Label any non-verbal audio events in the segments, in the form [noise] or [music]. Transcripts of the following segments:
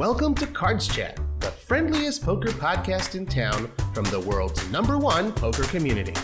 Welcome to Cards Chat, the friendliest poker podcast in town from the world's number one poker community.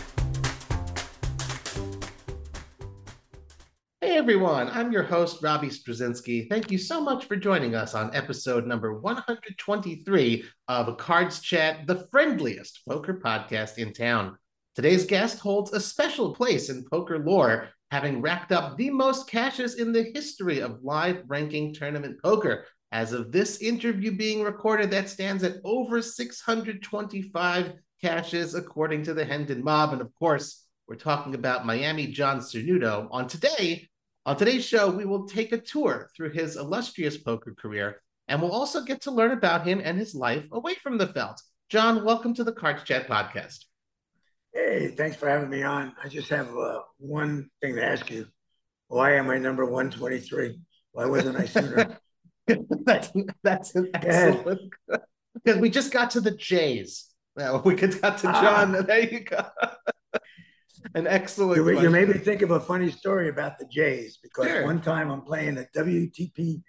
Hey everyone, I'm your host, Robbie Strazynski. Thank you so much for joining us on episode number 123 of Cards Chat, the friendliest poker podcast in town. Today's guest holds a special place in poker lore, having racked up the most cashes in the history of live ranking tournament poker. As of this interview being recorded, that stands at over 625 cashes, according to the Hendon Mob. And of course, we're talking about Miami John Cernuto. On today, on today's show, we will take a tour through his illustrious poker career, and we'll also get to learn about him and his life away from the felt. John, welcome to the Cards Chat podcast. Hey, thanks for having me on. I just have uh, one thing to ask you. Why am I number 123? Why wasn't I sooner? [laughs] [laughs] that's that's an excellent [laughs] because we just got to the Jays. Now we could got to John. Ah. [laughs] There you go. an excellent. You, you, made me think of a funny story about the Jays because sure. one time I'm playing a WPT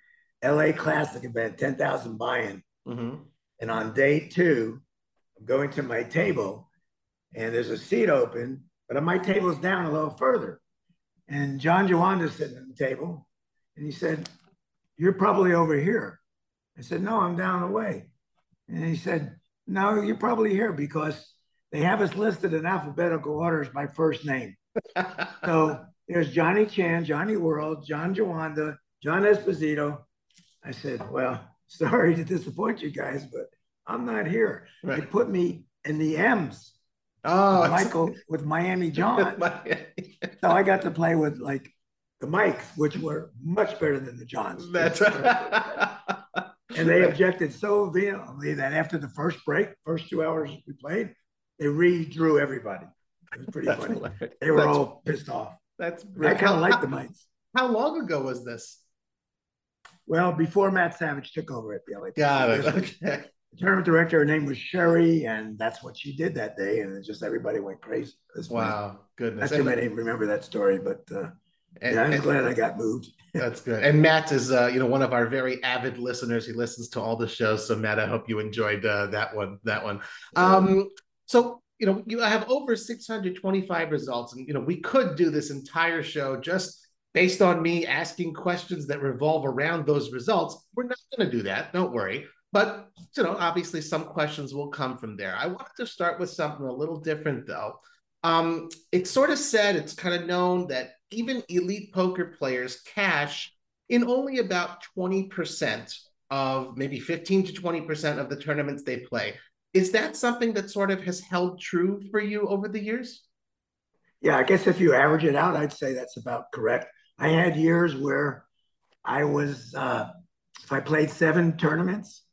LA Classic event, ten thousand buy-in, mm-hmm. and on day two, I'm going to my table, and there's a seat open, but my table's down a little further, and John Juanda's sitting at the table, and he said, you're probably over here. I said, No, I'm down the way. And he said, No, you're probably here because they have us listed in alphabetical order as my first name. [laughs] so there's Johnny Chan, Johnny World, John Juanda, John Esposito. I said, Well, [laughs] sorry to disappoint you guys, but I'm not here. Right. They put me in the M's. Oh, with Michael with Miami [laughs] John. so I got to play with like the Mikes, which were much better than the Johns. That's right. [laughs] and they objected so vehemently that after the first break, first two hours we played, they redrew everybody. It was pretty funny. Hilarious. They were That's, all pissed off. That's I kind of like the Mikes. How long ago was this? Well, before Matt Savage took over at the LA. Got it. Okay. The tournament director, her name was Sherry, and that's what she did that day. And it just everybody went crazy. Wow, goodness. Not too many remember that story, but uh, and, yeah, I'm and, glad I got moved. [laughs] That's good. And Matt is, uh, you know, one of our very avid listeners. He listens to all the shows. So Matt, I hope you enjoyed uh, that one. That one. Um, so you know, you have over 625 results, and you know, we could do this entire show just based on me asking questions that revolve around those results. We're not going to do that. Don't worry. But you know, obviously, some questions will come from there. I wanted to start with something a little different, though. Um, it's sort of said, it's kind of known that even elite poker players cash in only about 20% of maybe 15 to 20% of the tournaments they play. Is that something that sort of has held true for you over the years? Yeah, I guess if you average it out, I'd say that's about correct. I had years where I was, uh, if I played seven tournaments,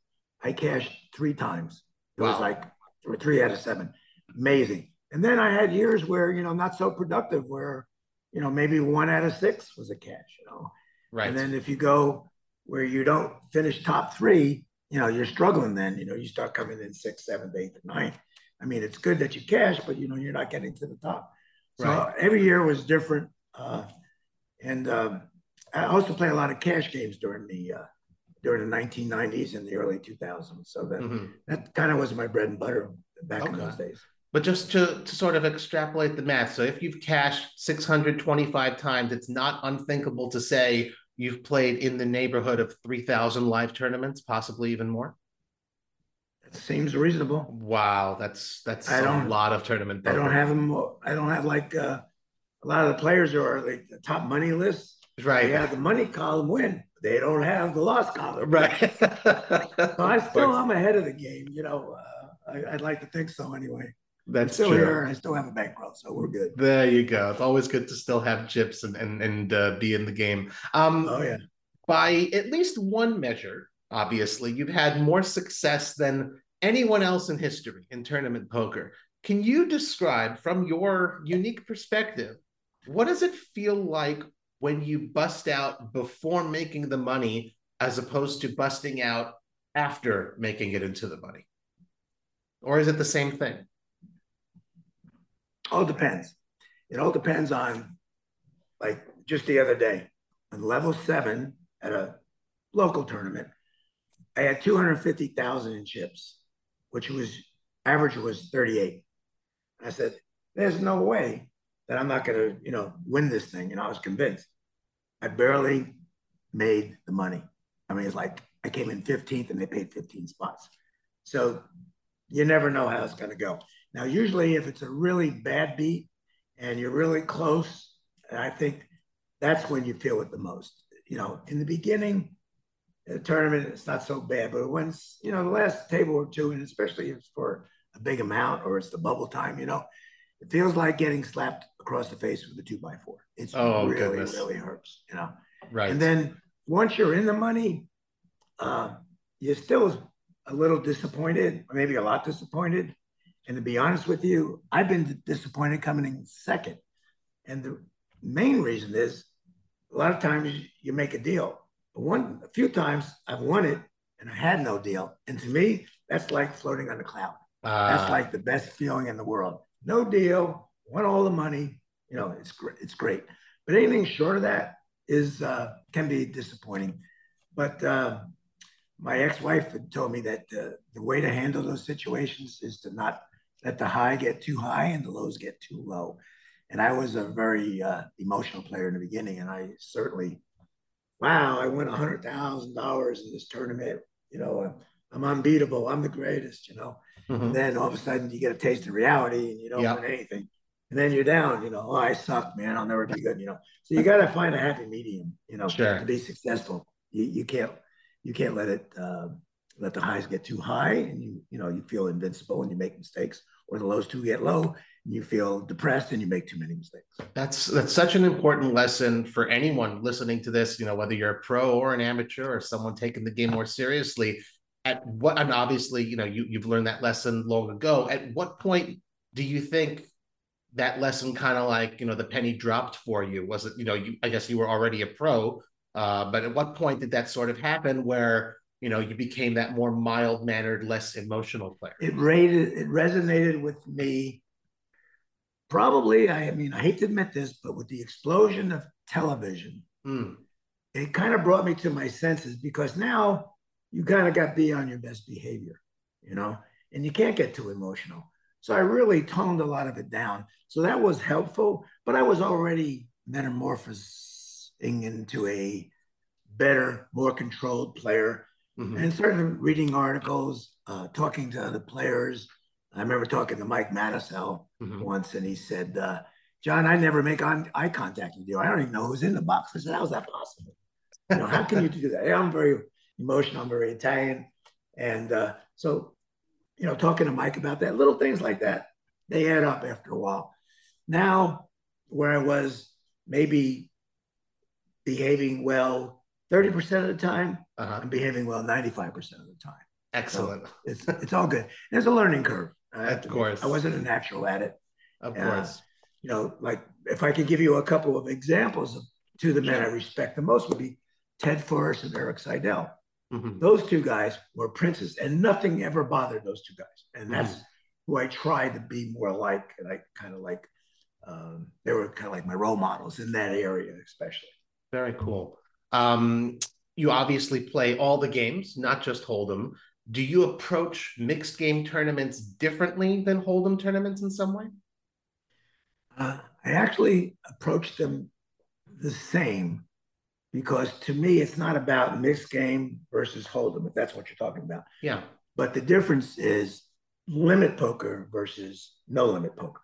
I cashed three times. It wow. was like three out of seven. Amazing. And then I had years where, you know, not so productive, where you know, maybe one out of six was a catch, you know. Right. And then if you go where you don't finish top three, you know, you're struggling then, you know, you start coming in sixth, seventh, eighth, ninth. I mean, it's good that you cash, but you know, you're not getting to the top. So right. every year was different. Uh, and um, I also played a lot of cash games during the uh, during the 1990s and the early 2000s. So that mm-hmm. that kind of was my bread and butter back okay. in those days. But just to, to sort of extrapolate the math, so if you've cashed 625 times, it's not unthinkable to say you've played in the neighborhood of 3,000 live tournaments, possibly even more. That seems reasonable. Wow, that's that's I a lot of tournament. I don't have them. I don't have like uh, a lot of the players who are like the top money list. Right. They have the money column win. They don't have the loss column. [laughs] Right. so I still I'm ahead of the game. You know, uh, I, would like to think so anyway. That's still true. here. I still have a bankroll, so we're good. There you go. It's always good to still have chips and and and uh, be in the game. Um, oh yeah. By at least one measure, obviously, you've had more success than anyone else in history in tournament poker. Can you describe, from your unique perspective, what does it feel like when you bust out before making the money, as opposed to busting out after making it into the money? Or is it the same thing? All depends. It all depends on, like just the other day, on level seven at a local tournament, I had 250,000 in chips, which was average was 38. I said, there's no way that I'm not going to, you know, win this thing. And I was convinced. I barely made the money. I mean, it's like I came in 15th and they paid 15 spots. So you never know how it's going to go. Now, usually, if it's a really bad beat and you're really close, I think that's when you feel it the most. You know, in the beginning, the tournament, it's not so bad, but once you know the last table or two, and especially if it's for a big amount or it's the bubble time, you know, it feels like getting slapped across the face with a two by four. It's oh, really, goodness. really hurts, you know. Right. And then once you're in the money, uh, you're still a little disappointed, or maybe a lot disappointed. And to be honest with you, I've been disappointed coming in second. And the main reason is a lot of times you make a deal. But one a few times I've won it and I had no deal. And to me, that's like floating on a cloud. Uh, that's like the best feeling in the world. No deal, won all the money. You know, it's great. It's great. But anything short of that is uh, can be disappointing. But uh, my ex-wife had told me that uh, the way to handle those situations is to not let the high get too high and the lows get too low. And I was a very uh, emotional player in the beginning, and I certainly, wow, I won a hundred thousand dollars in this tournament. You know, I'm unbeatable. I'm the greatest. You know. Mm-hmm. And then all of a sudden you get a taste of reality and you don't yep. win anything. And then you're down, you know, oh, I suck, man. I'll never be good, you know. So you got to find a happy medium, you know, sure. to be successful. You, you can't you can't let it uh, let the highs get too high and you you know you feel invincible and you make mistakes, or the lows too get low and you feel depressed and you make too many mistakes. That's that's such an important lesson for anyone listening to this. You know, whether you're a pro or an amateur or someone taking the game more seriously. At what and obviously, you know, you you've learned that lesson long ago. At what point do you think that lesson kind of like you know the penny dropped for you was it you know you i guess you were already a pro uh, but at what point did that sort of happen where you know you became that more mild mannered, less emotional player? It rated, it resonated with me. Probably, I mean, I hate to admit this, but with the explosion of television, mm. it kind of brought me to my senses because now you kind of got to be on your best behavior, you know, and you can't get too emotional. So I really toned a lot of it down. So that was helpful, but I was already metamorphosing into a better, more controlled player. Mm-hmm. And certainly reading articles, uh, talking to other players. I remember talking to Mike Matusow mm-hmm. once, and he said, uh, "John, I never make on, eye contact with you. I don't even know who's in the box." I said, "How is that possible? You know, how can you do that?" I'm very emotional. I'm very Italian, and uh, so you know, talking to Mike about that, little things like that, they add up after a while. Now, where I was maybe behaving well 30% of the time uh-huh. and behaving well 95% of the time. Excellent. So it's, it's all good. There's a learning curve. Of course. I wasn't a natural at it. Of uh, course. You know, like if I could give you a couple of examples of two of the men I respect the most would be Ted Forrest and Erik Seidel. Mm-hmm. Those two guys were princes, and nothing ever bothered those two guys. And that's mm-hmm. who I tried to be more like. And I kind of like, um, they were kind of like my role models in that area, especially. Very cool. Um, you obviously play all the games, not just Hold'em. Do you approach mixed game tournaments differently than Hold'em tournaments in some way? Uh, I actually approach them the same because to me, it's not about mixed game versus Hold'em, if that's what you're talking about. Yeah. But the difference is limit poker versus no limit poker.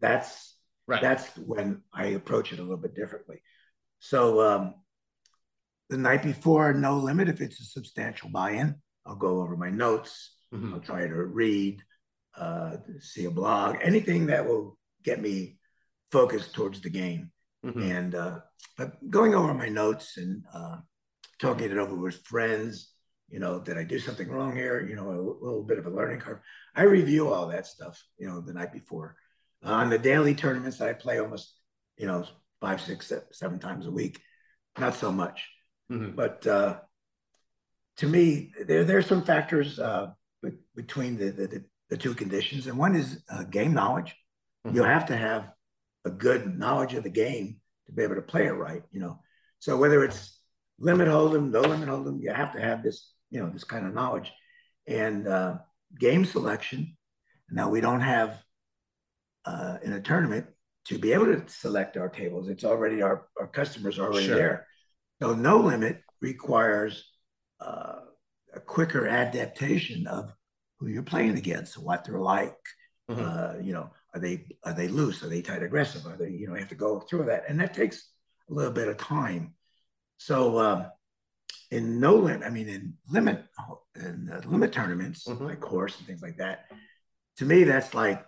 That's right. That's when I approach it a little bit differently. So um, the night before, no limit. If it's a substantial buy-in, I'll go over my notes. Mm-hmm. I'll try to read, uh, see a blog, anything that will get me focused towards the game. Mm-hmm. And uh, but going over my notes and uh, talking it over with friends, you know, did I do something wrong here? You know, a little bit of a learning curve. I review all that stuff, you know, the night before. Uh, on the daily tournaments that I play almost, you know, five, six, seven times a week. Not so much. Mm-hmm. But uh, to me, there there are some factors uh, between the, the, the two conditions, and one is uh, game knowledge. Mm-hmm. You have to have a good knowledge of the game to be able to play it right. You know, so whether it's limit hold'em, no limit hold'em, you have to have this you know this kind of knowledge and uh, game selection. Now we don't have uh, in a tournament to be able to select our tables. It's already our our customers are already sure. there. So no limit requires uh, a quicker adaptation of who you're playing against, what they're like. Mm-hmm. Uh, you know, are they are they loose? Are they tight aggressive? Are they you know you have to go through that, and that takes a little bit of time. So um, in no limit, I mean in limit in limit tournaments mm-hmm. like course and things like that. To me, that's like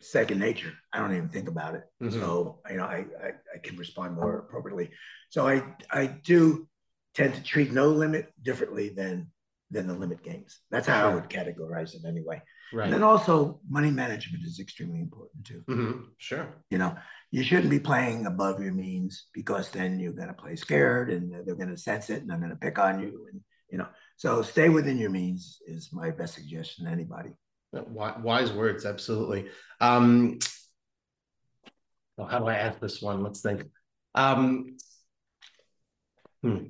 second nature. I don't even think about it. Mm-hmm. So you know, I, I, I can respond more appropriately. So I I do tend to treat no limit differently than than the limit games. That's how. I would categorize it anyway. Right. And then also money management is extremely important too. Mm-hmm. Sure. You know, you shouldn't be playing above your means because then you're going to play scared and they're going to sense it and they're going to pick on you. And, you know, so stay within your means is my best suggestion to anybody. Wise words. Absolutely. Um, well, how do I ask this one? Let's think. Um, hmm.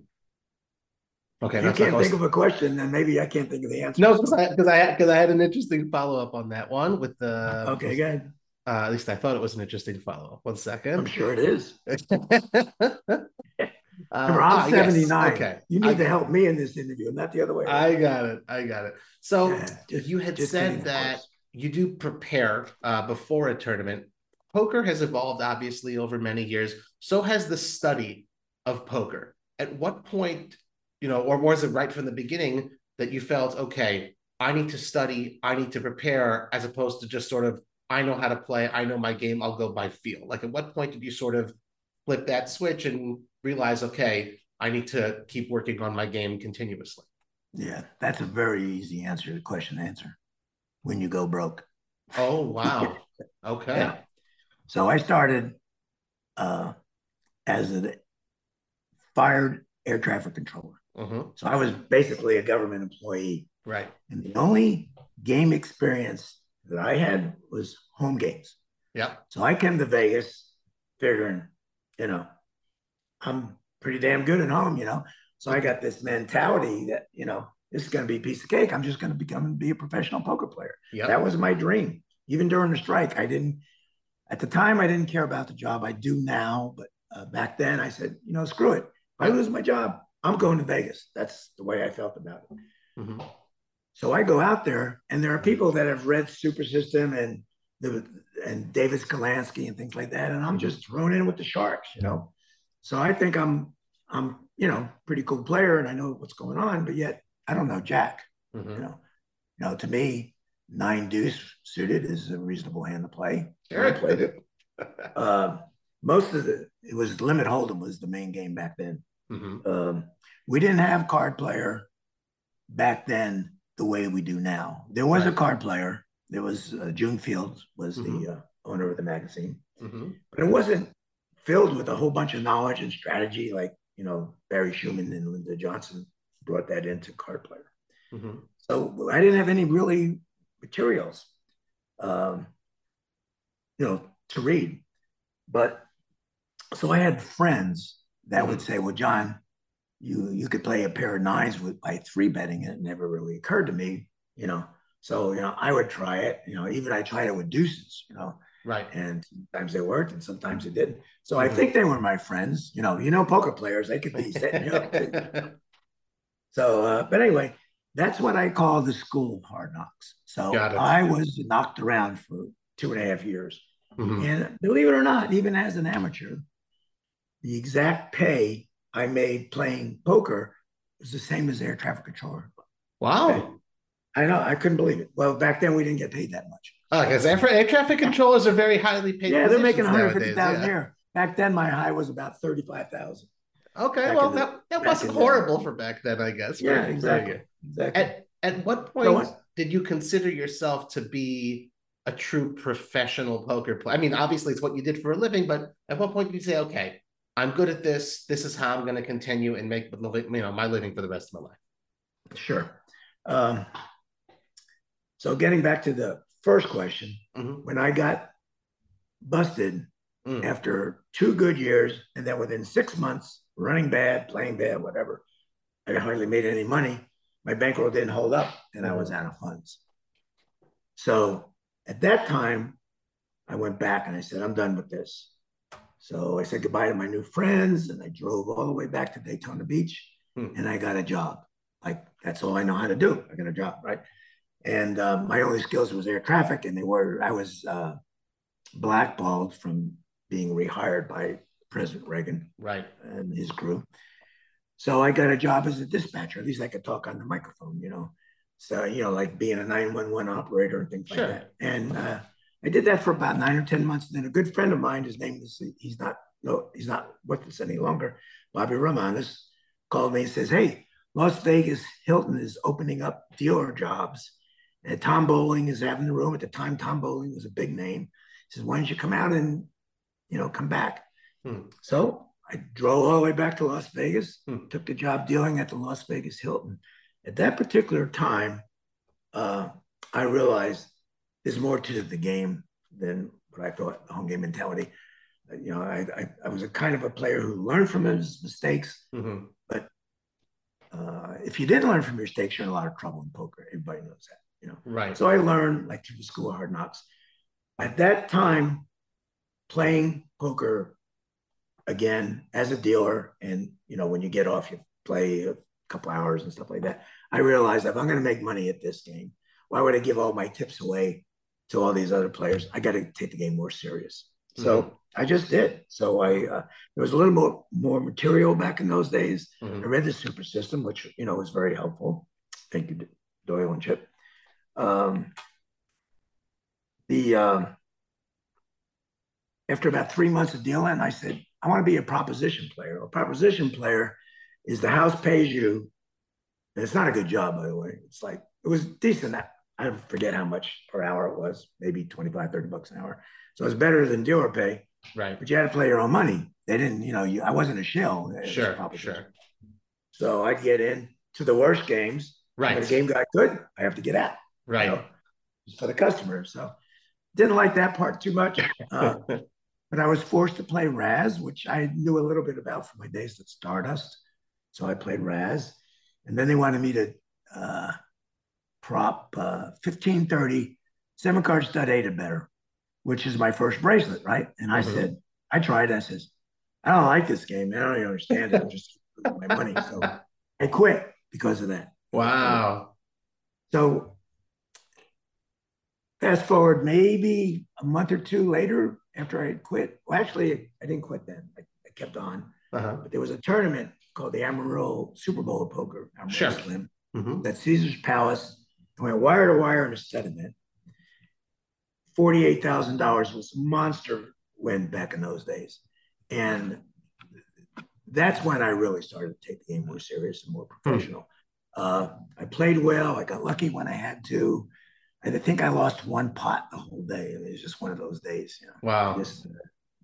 Okay, you can't think of a question, then maybe I can't think of the answer. No, because I because I because I had an interesting follow up on that one with the. Okay, good. Uh, at least I thought it was an interesting follow up. One second. I'm sure it is. [laughs] [laughs] Uh, I'm ah, 79. Yes. Okay. You need to help me in this interview, not the other way. Around. I got it. I got it. So yeah, just, you had said that you do prepare uh, before a tournament. Poker has evolved obviously over many years. So has the study of poker. At what point you know, or was it right from the beginning that you felt, okay, I need to study, I need to prepare, as opposed to just sort of, I know how to play, I know my game, I'll go by feel? Like, at what point did you sort of flip that switch and realize, okay, I need to keep working on my game continuously? Yeah, that's a very easy answer, to question answer. When you go broke. Oh, wow. [laughs] Okay. Yeah. So I started uh, as a fired air traffic controller. Mm-hmm. So I was basically a government employee. Right. And the only game experience that I had was home games. Yeah. So I came to Vegas figuring, you know, I'm pretty damn good at home, you know. So I got this mentality that, you know, this is going to be a piece of cake. I'm just going to become be a professional poker player. Yep. That was my dream. Even during the strike, I didn't, at the time, I didn't care about the job. I do now, but uh, back then I said, you know, screw it. If I lose my job, I'm going to Vegas. That's the way I felt about it. Mm-hmm. So I go out there, and there are people that have read Super System and the and David Sklansky and things like that, and I'm just thrown in with the sharks, you know. So I think I'm I'm you know pretty cool player, and I know what's going on, but yet I don't know Jack. Mm-hmm. You know, you know to me, nine deuce suited is a reasonable hand to play. Sure. I played it. uh, most of the it was limit hold'em was the main game back then. Mm-hmm. Um, we didn't have card player back then the way we do now. There was right. a card player. There was uh, June Fields was mm-hmm. the uh, owner of the magazine, mm-hmm. but it wasn't filled with a whole bunch of knowledge and strategy like you know Barry Shulman and Linda Johnson brought that into card player. Mm-hmm. So I didn't have any really materials, um, you know, to read, but so I had friends that would mm-hmm. say, well, John, you you could play a pair of nines with by three betting. And it never really occurred to me, you know. So, you know, I would try it, you know, even I tried it with deuces, you know. Right. And sometimes they worked and sometimes it didn't. So mm-hmm. I think they were my friends. You know, you know, poker players, they could be setting you up. [laughs] so uh, but anyway, that's what I call the school of hard knocks. So I was knocked around for two and a half years. Mm-hmm. And believe it or not, even as an amateur, the exact pay I made playing poker was the same as air traffic controller. Wow. I know. I couldn't believe it. Well, back then we didn't get paid that much. Oh, because air, air, traffic controllers are very highly paid. Yeah, they're making 150000 yeah. a year. Back then, my high was about 35000 Okay, well, the, that, that wasn't horrible for back then, I guess. Yeah, exactly. exactly. At, at what point did you consider yourself to be a true professional poker player? I mean, obviously, it's what you did for a living, but at what point did you say, okay, I'm good at this. This is how I'm going to continue and make you know my living for the rest of my life. Sure. Um, so getting back to the first question, mm-hmm. when I got busted mm. after two good years, and then within six months, running bad, playing bad, whatever, I hardly made any money. my bankroll didn't hold up and I was out of funds. So at that time, I went back and I said, I'm done with this. So I said goodbye to my new friends and I drove all the way back to Daytona Beach hmm. and I got a job. Like that's all I know how to do. I got a job, right? And uh, my only skills was air traffic, and they were I was uh, blackballed from being rehired by President Reagan, right, and his crew. So I got a job as a dispatcher. At least I could talk on the microphone, you know. So you know, like being a nine one one operator and things sure. like that. And uh, I did that for about nine or ten months. And then a good friend of mine, his name is he's not no he's not with us any longer, Bobby Romanis, called me and says, "Hey, Las Vegas Hilton is opening up dealer jobs. And Tom Bowling is having the room. At the time, Tom Bowling was a big name. He says, why don't you come out and, you know, come back? Hmm. So I drove all the way back to Las Vegas, hmm. took the job dealing at the Las Vegas Hilton. At that particular time, uh, I realized there's more to the game than what I thought, the home game mentality. Uh, you know, I, I, I, was a kind of a player who learned from his mistakes, mm-hmm. but uh, if you didn't learn from your mistakes, you're in a lot of trouble in poker. Everybody knows that, you know. Right. So I learned like through the school of hard knocks. At that time, playing poker again as a dealer, and you know, when you get off, you play a couple hours and stuff like that. I realized if I'm going to make money at this game, why would I give all my tips away to all these other players? I got to take the game more serious. So mm-hmm. I just did. So I uh, there was a little more more material back in those days. Mm-hmm. I read the Super System, which you know was very helpful. Thank you, Doyle and Chip. Um, the um, after about three months of dealing, I said I want to be a proposition player. A proposition player is the house pays you, it's not a good job, by the way. It's like it was decent. I forget how much per hour it was, maybe 25, 30 bucks an hour. So it's better than dealer pay. Right. But you had to play your own money. They didn't, you know, you, I wasn't a shell. Sure. Sure. So I'd get in to the worst games. Right. When the game got good, I have to get out. Right. You know, for the customer. So didn't like that part too much. [laughs] Uh, but I was forced to play Razz, which I knew a little bit about from my days at Stardust. So I played Razz, And then they wanted me to uh, prop uh, 1530, seven card stud eight or better which is my first bracelet, right? And I mm-hmm. said, I tried. I says, I don't like this game. Man. I don't even understand it. I'm just putting my money. So I quit because of that. Wow. So fast forward maybe a month or two later after I had quit. Well, actually, I didn't quit then. I, I kept on. Uh-huh. But there was a tournament called the Amarillo Super Bowl of Poker, Amarillo sure. Slim, mm-hmm. at Caesar's Palace. I went wire to wire in a sediment. $48,000 was a monster win back in those days. And that's when I really started to take the game more serious and more professional. Hmm. Uh, I played well. I got lucky when I had to. I think I lost one pot the whole day. It was just one of those days. You know? Wow. Just, uh,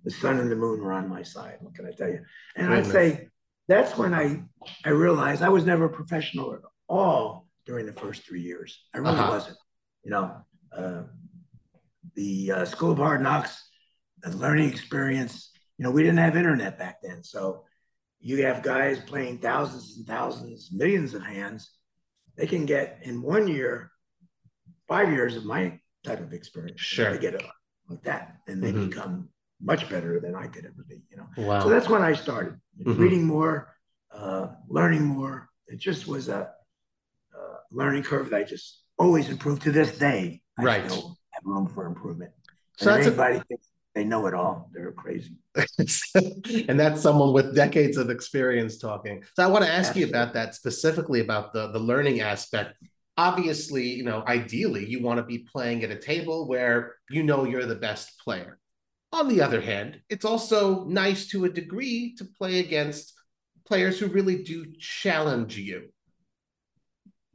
the sun and the moon were on my side. What can I tell you? And I'd say that's when I I realized I was never a professional at all during the first three years. I really uh-huh. wasn't. You know, uh, the uh, School of Hard Knocks, the learning experience. You know, we didn't have internet back then, so you have guys playing thousands and thousands, millions of hands. They can get in one year, five years of my type of experience. Sure, they get it like that, and they mm-hmm. become much better than I could ever be. You know, wow. so that's when I started mm-hmm. reading more, uh, learning more. It just was a, learning curve that I just always improved to this day. I right. Still, have room for improvement. So and anybody a, thinks they know it all, they're crazy. [laughs] and that's someone with decades of experience talking. So I want to ask Absolutely. you about that specifically about the the learning aspect. Obviously, you know, ideally, you want to be playing at a table where you know you're the best player. On the other hand, it's also nice to a degree to play against players who really do challenge you.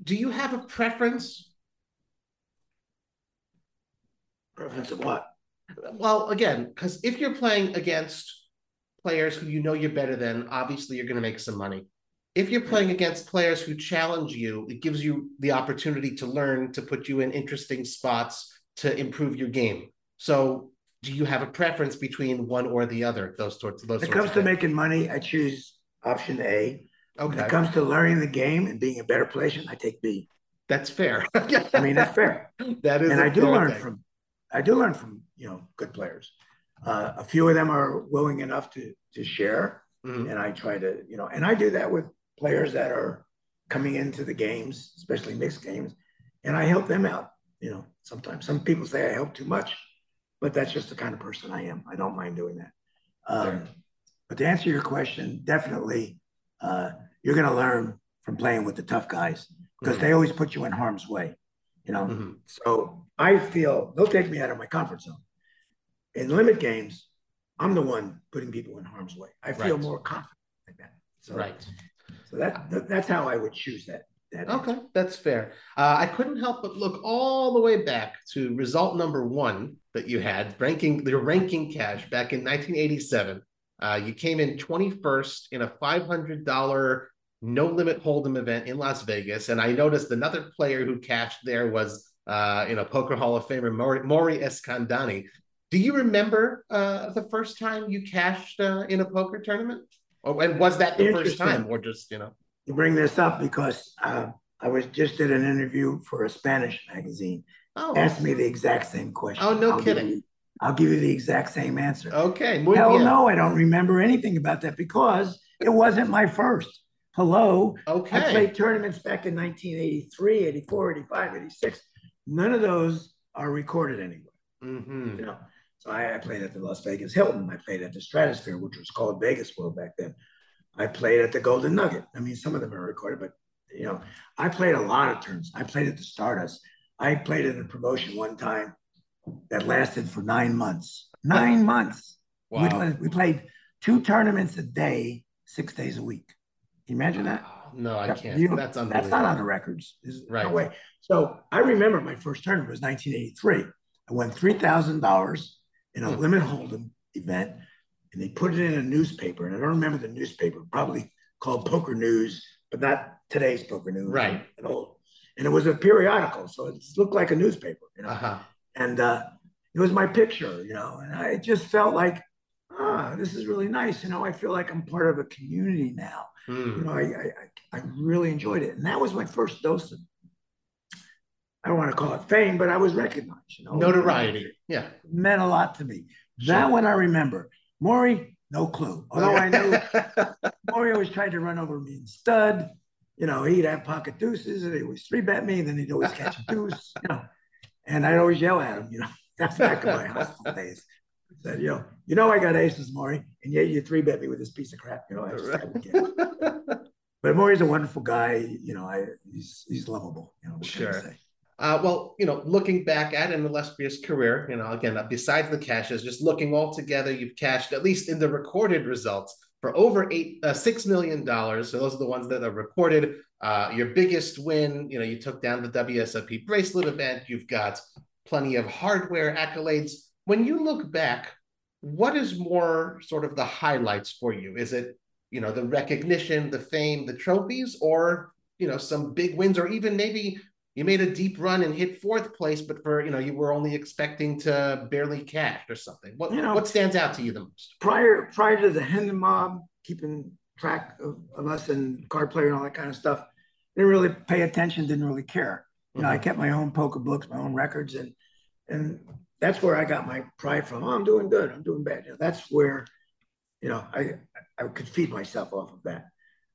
Do you have a preference Preference of what? Well, again, because if you're playing against players who you know you're better than, obviously you're going to make some money. If you're playing against players who challenge you, it gives you the opportunity to learn, to put you in interesting spots, to improve your game. So, do you have a preference between one or the other? Those sorts. Of those. When it comes to making money, I choose option A. Okay. When it comes to learning the game and being a better player, I take B. That's fair. [laughs] I mean, that's fair. That is, and I do learn thing. from, I do learn from you know good players. Uh, a few of them are willing enough to to share, mm-hmm. and I try to you know, and I do that with players that are coming into the games, especially mixed games, and I help them out. You know, sometimes some people say I help too much, but that's just the kind of person I am. I don't mind doing that. Um, but to answer your question, definitely, uh, you're going to learn from playing with the tough guys because mm-hmm. they always put you in harm's way. You know, mm-hmm. so I feel they'll take me out of my comfort zone. In limit games, I'm the one putting people in harm's way. I feel right. more confident like that. So, right. So that, that that's how I would choose that. that okay, answer. that's fair. Uh, I couldn't help but look all the way back to result number one that you had ranking your ranking cash back in 1987. Uh, you came in 21st in a $500 no limit hold'em event in Las Vegas, and I noticed another player who cashed there was uh, you know Poker Hall of Famer Mori, Mori Eskandani. Do you remember uh, the first time you cashed uh, in a poker tournament? Or, and was that the first time, or just you know? You bring this up because uh, I was just did an interview for a Spanish magazine. Oh. Asked me the exact same question. Oh, no I'll kidding. Give you, I'll give you the exact same answer. Okay. Hell bien. no, I don't remember anything about that because it wasn't my first. Hello. Okay. I played tournaments back in 1983, 84, 85, 86. None of those are recorded anywhere. Mm-hmm. You know, so I, I, played at the Las Vegas Hilton. I played at the Stratosphere, which was called Vegas World back then. I played at the Golden Nugget. I mean, some of them are recorded, but you know, I played a lot of turns. I played at the Stardust. I played in a promotion one time that lasted for nine months. Nine months. Wow. We, we played two tournaments a day, six days a week. Can you imagine that? No, I can't. You know, that's That's not on the records. There's right. No way. So I remember my first tournament was 1983. I won three thousand dollars in a hmm. limit hold'em event, and they put it in a newspaper. And I don't remember the newspaper, probably called Poker News, but not today's Poker News. Right. At all. And it was a periodical, so it looked like a newspaper, you know. Uh-huh. And uh, it was my picture, you know, and I just felt like, ah, this is really nice. You know, I feel like I'm part of a community now. Mm. You know, I, I I really enjoyed it, and that was my first dose of. I don't want to call it fame, but I was recognized. You know, notoriety. Yeah, meant a lot to me. Sure. That one I remember. Mori, no clue. Although I knew [laughs] Mori always tried to run over me in stud. You know, he'd have pocket deuces, and he always three bet me, and then he'd always catch a deuce. You know, and I'd always yell at him. You know, [laughs] that's back in my high school days said, you know, you know, I got aces, Mori, and yet you three bet me with this piece of crap. You know, I just but Mori's a wonderful guy. You know, I he's he's lovable. You know, sure. Uh, well, you know, looking back at an illustrious career, you know, again, besides the cashes, just looking all together, you've cashed at least in the recorded results for over eight, uh, six million dollars. So those are the ones that are recorded. Uh, your biggest win, you know, you took down the WSOP bracelet event. You've got plenty of hardware accolades when you look back, what is more sort of the highlights for you? Is it, you know, the recognition, the fame, the trophies, or, you know, some big wins, or even maybe you made a deep run and hit fourth place, but for, you know, you were only expecting to barely cash or something. What, you know, what stands out to you the most? Prior, prior to the Hendon mob, keeping track of, of us and card player and all that kind of stuff, didn't really pay attention, didn't really care. You know, mm-hmm. I kept my own poker books, my own records, and and that's where I got my pride from. Oh, I'm doing good. I'm doing bad. You know, that's where, you know, I I could feed myself off of that.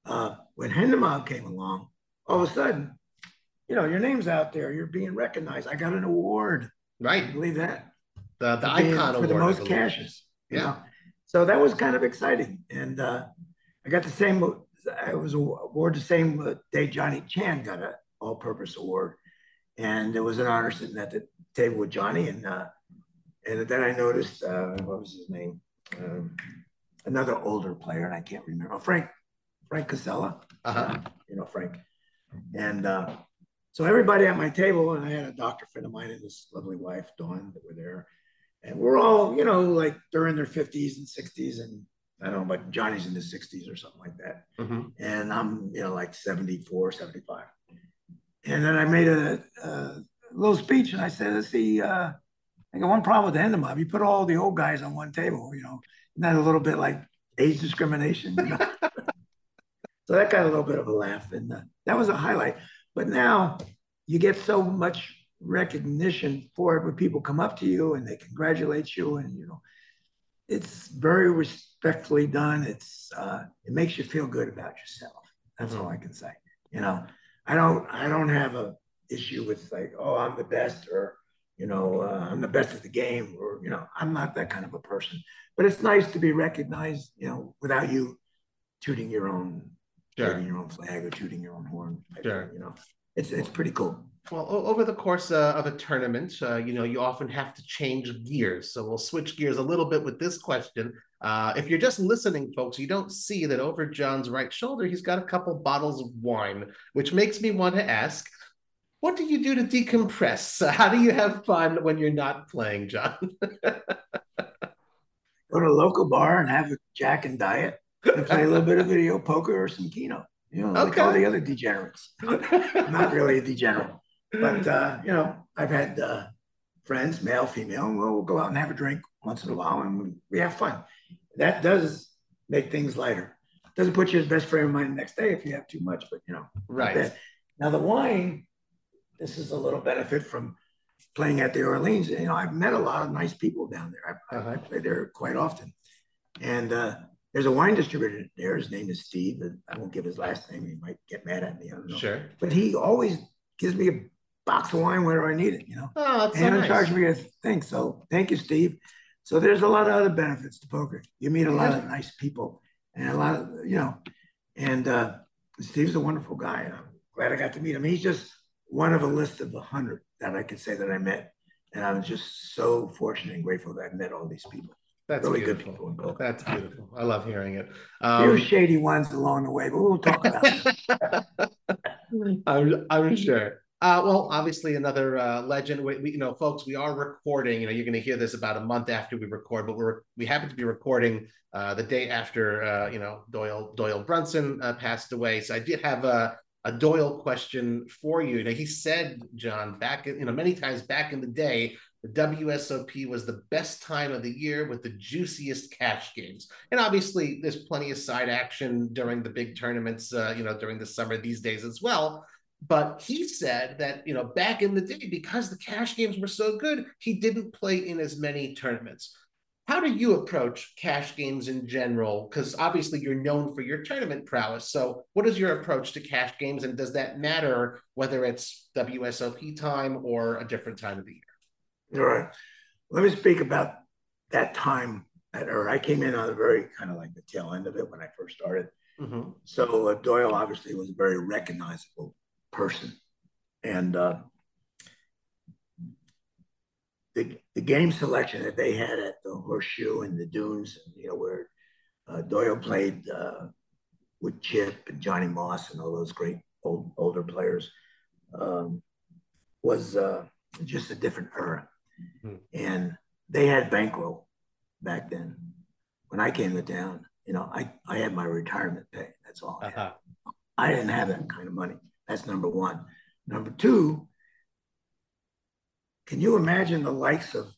Uh, when Hendon Mob came along, all of a sudden, you know, your name's out there. You're being recognized. I got an award. Right. believe that. The the icon for award, the most cashes. Yeah. Know? So that was kind of exciting, and uh, I got the same. I was awarded the same day Johnny Chan got an all-purpose award, and it was an honor sitting at the table with Johnny, and uh, and then I noticed uh, what was his name? Um, another older player, and I can't remember. Oh, Frank Frank Kassela. Uh-huh. Uh, you know Frank, and uh, so everybody at my table, and I had a doctor friend of mine and his lovely wife Dawn that were there, and we're all you know like they're in their fifties and sixties, and I don't know, but Johnny's in his sixties or something like that, mm-hmm. and I'm you know like 74, 75. And then I made a, a little speech, and I said, "Let's see." Uh, I got one problem with the Hendon Mob. You put all the old guys on one table, you know, isn't that a little bit like age discrimination? You know? [laughs] So that got a little bit of a laugh, and uh, that was a highlight. But now you get so much recognition for it when people come up to you and they congratulate you, and you know, it's very respectfully done. It's uh, it makes you feel good about yourself. That's mm-hmm. all I can say. You know, I don't I don't have a issue with like, oh, I'm the best or you know, uh, I'm the best at the game, or you know, I'm not that kind of a person. But it's nice to be recognized, you know, without you tooting your own, sure. tooting your own flag or tooting your own horn. Sure. You know, it's it's pretty cool. Well, over the course uh, of a tournament, uh, you know, you often have to change gears. So we'll switch gears a little bit with this question. Uh, if you're just listening, folks, you don't see that over John's right shoulder, he's got a couple bottles of wine, which makes me want to ask, what do you do to decompress? [laughs] How do you have fun when you're not playing, John? [laughs] Go to a local bar and have a Jack and Diet and play a little bit of video poker or some Keno. You know, like all the other degenerates. I'm not really a degenerate, but uh, you know, I've had uh, friends, male, female, and we'll, go out and have a drink once in a while, and we, have fun. That does make things lighter. Doesn't put you in best frame of mind the next day if you have too much, but you know, right. Now the wine this is a little benefit from playing at the Orleans. You know, I've met a lot of nice people down there. I, uh-huh. I play there quite often. And uh, there's a wine distributor there. His name is Steve. And I won't give his last name. He might get mad at me. I don't know. Sure. But he always gives me a box of wine whenever I need it, you know. Oh, that's and so nice. charge me a thing. So thank you, Steve. So there's a lot of other benefits to poker. You meet a lot of nice people and a lot of, you know, and uh, Steve's a wonderful guy. I'm glad I got to meet him. He's just one of a list of a hundred that I could say that I met. And I'm just so fortunate and grateful that I met all these people. That's really beautiful. good people involved. That's beautiful. I love hearing it. Um, Few shady ones along the way, but we'll talk about it. [laughs] [laughs] I'm, I'm sure. Uh, well, obviously, another uh, legend. We, we, you know, folks, we are recording. You know, you're going to hear this about a month after we record, but we're we happen to be recording uh, the day after uh, you know Doyle Doyle Brunson uh, passed away. So I did have a a Doyle question for you. Now, he said, John, back in, you know, many times back in the day, the WSOP was the best time of the year with the juiciest cash games. And obviously, there's plenty of side action during the big tournaments, uh, you know, during the summer these days as well. But he said that, you know, back in the day, because the cash games were so good, he didn't play in as many tournaments. How do you approach cash games in general? Because obviously you're known for your tournament prowess. So, what is your approach to cash games, and does that matter whether it's WSOP time or a different time of the year? All right. Let me speak about that time. At, or I came in on the very kind of like the tail end of it when I first started. Mm-hmm. So uh, Doyle obviously was a very recognizable person, and uh, the, the game selection that they had at the Horseshoe and the Dunes, you know, where uh, Doyle played uh, with Chip and Johnny Moss and all those great old older players, um, was uh, just a different era. Mm-hmm. And they had bankroll back then. When I came to town, you know, I, I had my retirement pay. That's all I uh-huh. I didn't have that kind of money. That's number one. Number two, can you imagine the likes of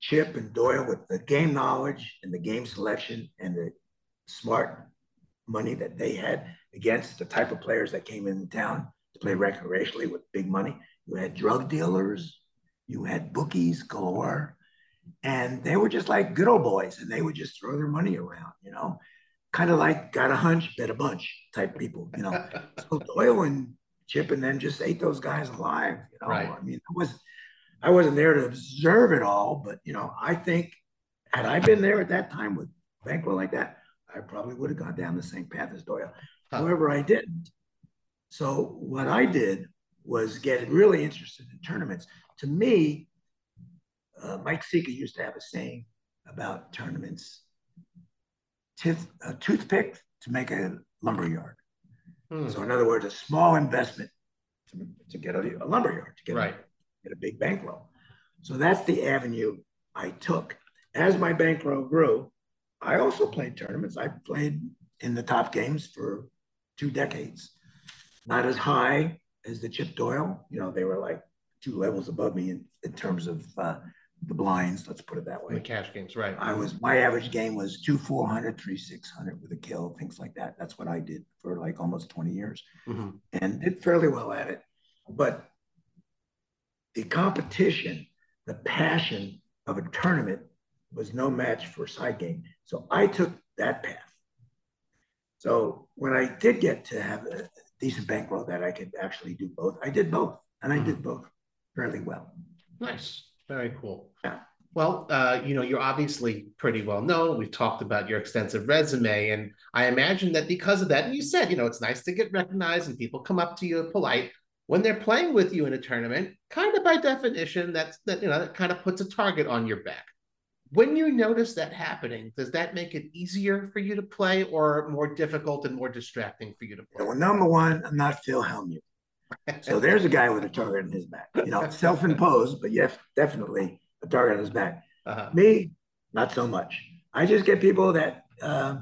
Chip and Doyle with the game knowledge and the game selection and the smart money that they had against the type of players that came in town to play recreationally with big money? You had drug dealers, you had bookies galore, and they were just like good old boys and they would just throw their money around, you know, kind of like got a hunch, bet a bunch type people, you know. [laughs] so Doyle and Chip and then just ate those guys alive, you know. Right. I mean, it was I wasn't there to observe it all, but you know, I think had I been there at that time with Bankroll like that, I probably would have gone down the same path as Doyle. Huh. However, I didn't. So what I did was get really interested in tournaments. To me, uh, Mike Sika used to have a saying about tournaments: Tooth, a toothpick to make a lumber yard. Hmm. So in other words, a small investment to, to get a, a lumber yard to get right. A, get a big bankroll. So that's the avenue I took. As my bankroll grew, I also played tournaments. I played in the top games for two decades. Not as high as the Chip Doyle. You know, they were like two levels above me in, in terms of uh, the blinds, let's put it that way. The cash games, right. I was, my average game was two four hundred, three six hundred with a kill, things like that. That's what I did for like almost 20 years mm-hmm. and did fairly well at it. But the competition, the passion of a tournament was no match for side game. So I took that path. So when I did get to have a decent bankroll that I could actually do both, I did both, and I mm-hmm. did both fairly well. Nice, very cool. Yeah. Well, uh, you know, you're obviously pretty well known. We've talked about your extensive resume, and I imagine that because of that, and you said, you know, it's nice to get recognized and people come up to you polite when they're playing with you in a tournament. Kind of by definition, that's that you know that kind of puts a target on your back. When you notice that happening, does that make it easier for you to play or more difficult and more distracting for you to play? Well, number one, I'm not Phil Hellmuth. So there's a guy with a target on his back. You know, self-imposed, but yes, definitely a target on his back. Uh-huh. Me, not so much. I just get people that uh,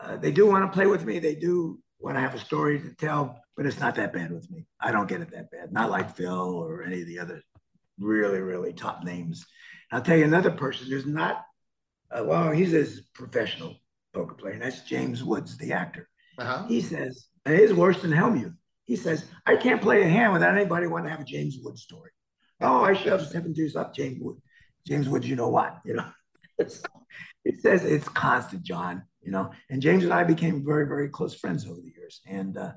uh, they do want to play with me. They do want to have a story to tell, but it's not that bad with me. I don't get it that bad. Not like Phil or any of the other really, really top names. I'll tell you another person who's not, uh, well, he's a professional poker player, and that's James Woods, the actor. Uh-huh. He says, and he's worse than Hellmuth. He says, I can't play a hand without anybody wanting to have a James Wood story. Oh, I shove seven twos up James Wood. James Wood, you know what? [laughs] You know, it says it's constant, John. You know, and James and I became very, very close friends over the years, and uh,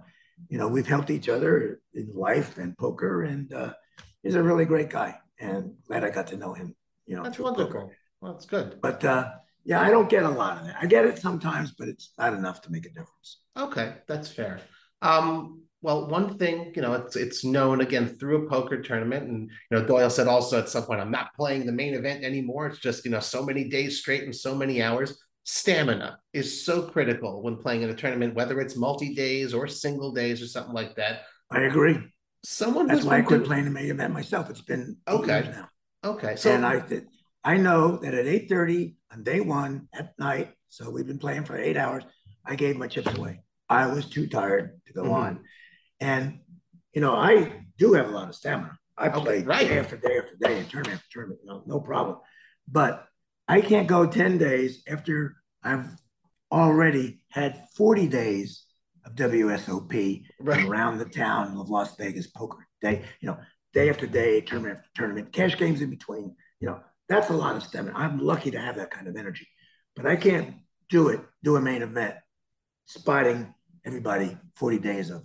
you know, we've helped each other in life and poker, and uh, he's a really great guy. And glad I got to know him you know, that's wonderful. Poker. Well, that's good. But uh, yeah, I don't get a lot of that. I get it sometimes, but it's not enough to make a difference. Okay, that's fair. Um, well, one thing, you know, it's it's known again through a poker tournament, and you know, Doyle said also at some point, I'm not playing the main event anymore. It's just you know, so many days straight and so many hours. Stamina is so critical when playing in a tournament, whether it's multi days or single days or something like that. I agree. Someone that's why I quit playing the main event myself. It's been okay now. Okay. So and I did, I know that at 8:30 on day one at night, so we've been playing for eight hours, I gave my chips away. I was too tired to go mm-hmm. on. And you know, I do have a lot of stamina. I play right. day after day after day and tournament after tournament, you know, no problem. But I can't go 10 days after I've already had 40 days of WSOP right. around the town of Las Vegas poker day. You know, day after day, tournament after tournament, cash games in between. You know, that's a lot of stamina. I'm lucky to have that kind of energy, but I can't do it, do a main event, spotting everybody 40 days of,